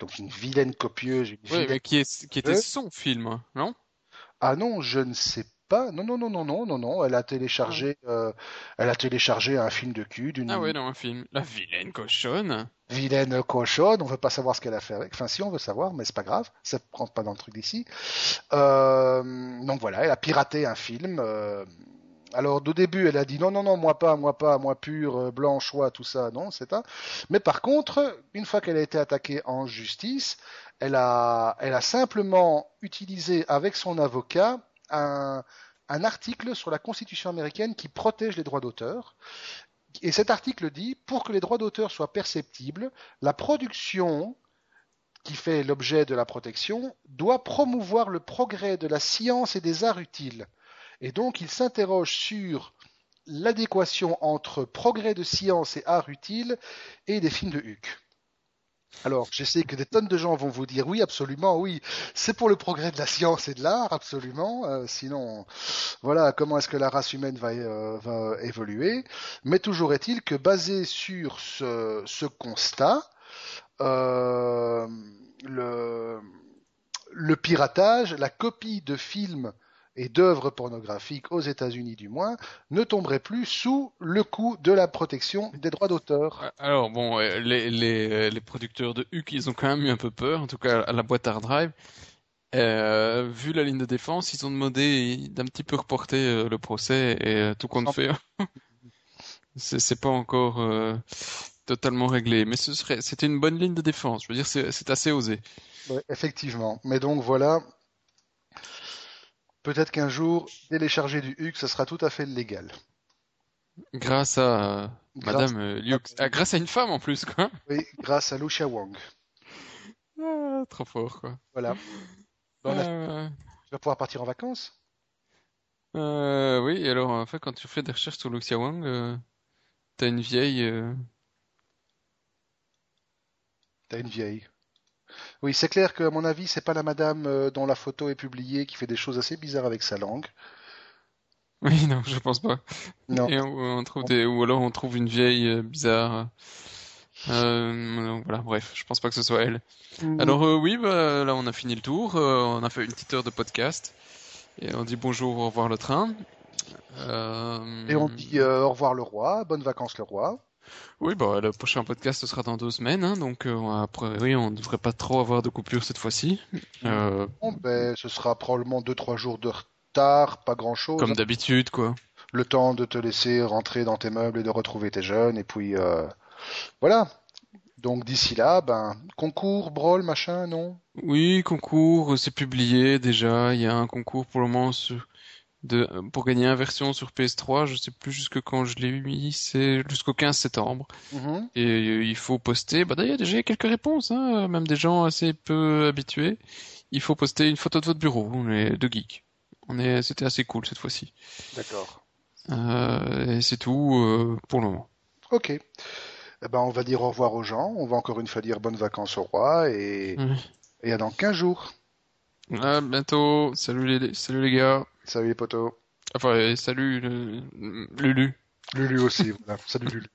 Donc une vilaine copieuse. Une Oui, vilaine- mais qui, est, qui était son film, hein, non? Ah non, je ne sais pas. Non, non, non, non, non, non, non. Elle a téléchargé, euh, elle a téléchargé un film de cul d'une Ah ouais, non, un film. La vilaine cochonne. Vilaine cochonne. On veut pas savoir ce qu'elle a fait avec. Enfin, si on veut savoir, mais c'est pas grave. Ça rentre pas dans le truc d'ici. Euh, donc voilà, elle a piraté un film. euh, alors, au début, elle a dit non, non, non, moi pas, moi pas, moi pur, euh, blanc, choix, tout ça, non, c'est pas. Mais par contre, une fois qu'elle a été attaquée en justice, elle a, elle a simplement utilisé avec son avocat un, un article sur la Constitution américaine qui protège les droits d'auteur. Et cet article dit, pour que les droits d'auteur soient perceptibles, la production qui fait l'objet de la protection doit promouvoir le progrès de la science et des arts utiles. Et donc, il s'interroge sur l'adéquation entre progrès de science et art utile et des films de Huck. Alors, je sais que des tonnes de gens vont vous dire oui, absolument, oui, c'est pour le progrès de la science et de l'art, absolument. euh, sinon, voilà, comment est-ce que la race humaine va, euh, évoluer Mais toujours est-il que basé sur ce, constat, euh, le piratage, la copie de films et d'œuvres pornographiques aux États-Unis du moins, ne tomberait plus sous le coup de la protection des droits d'auteur. Alors bon, euh, les, les, les producteurs de Huck, ils ont quand même eu un peu peur, en tout cas à la boîte Hard Drive. Euh, vu la ligne de défense, ils ont demandé d'un petit peu reporter euh, le procès et euh, tout compte fait, c'est c'est pas encore euh, totalement réglé. Mais ce serait, c'était une bonne ligne de défense. Je veux dire, c'est c'est assez osé. Ouais, effectivement. Mais donc voilà, peut-être qu'un jour, télécharger du HUC, ça sera tout à fait légal. Grâce à euh, Grâce- Madame euh, Liu- ah, grâce à une femme en plus, quoi. Oui, grâce à Lucia Wang. Ah, trop fort, quoi. Voilà. Bon, Euh, Tu vas pouvoir partir en vacances? Euh, oui, et alors en fait, quand tu fais des recherches sur Luxia Wang, t'as une vieille. T'as une vieille. Oui, c'est clair que, à mon avis, c'est pas la madame euh, dont la photo est publiée qui fait des choses assez bizarres avec sa langue. Oui, non, je pense pas. Non. Et on, on trouve des... Ou alors on trouve une vieille euh, bizarre. Euh, voilà, bref, je pense pas que ce soit elle. Mhm. Alors euh, oui, bah, là on a fini le tour, euh, on a fait une petite heure de podcast et on dit bonjour, au revoir le train. Et on dit au revoir le roi, bonnes vacances le roi. Oui, bah le prochain podcast ce sera dans deux semaines, hein, donc euh, après oui, on devrait pas trop avoir de coupure cette fois-ci. Euh, Bon, ben, ce sera probablement 2-3 jours de retard, pas grand-chose. comme d'habitude, quoi. Le temps de te laisser rentrer dans tes meubles et de retrouver tes jeunes, et puis euh, voilà. Donc d'ici là, ben, concours, brawl, machin, non? Oui, concours, c'est publié déjà. Il y a un concours pour le moment sur- de, pour gagner une version sur PS3. Je sais plus jusque quand je l'ai mis, c'est jusqu'au 15 septembre. Mhm. Et euh, il faut poster. Bah d'ailleurs, déjà il y a quelques réponses, hein, même des gens assez peu habitués. Il faut poster une photo de votre bureau, on est de geek. On est, c'était assez cool cette fois-ci. D'accord. Euh, et c'est tout euh, pour le moment. Ok. Eh ben, on va dire au revoir aux gens. On va encore une fois dire bonnes vacances au roi et, Ouais. et à dans 15 jours. À bientôt. Salut les, salut les gars. Salut les potos. Enfin, et salut le- Lulu. Lulu aussi, voilà. Salut Lulu.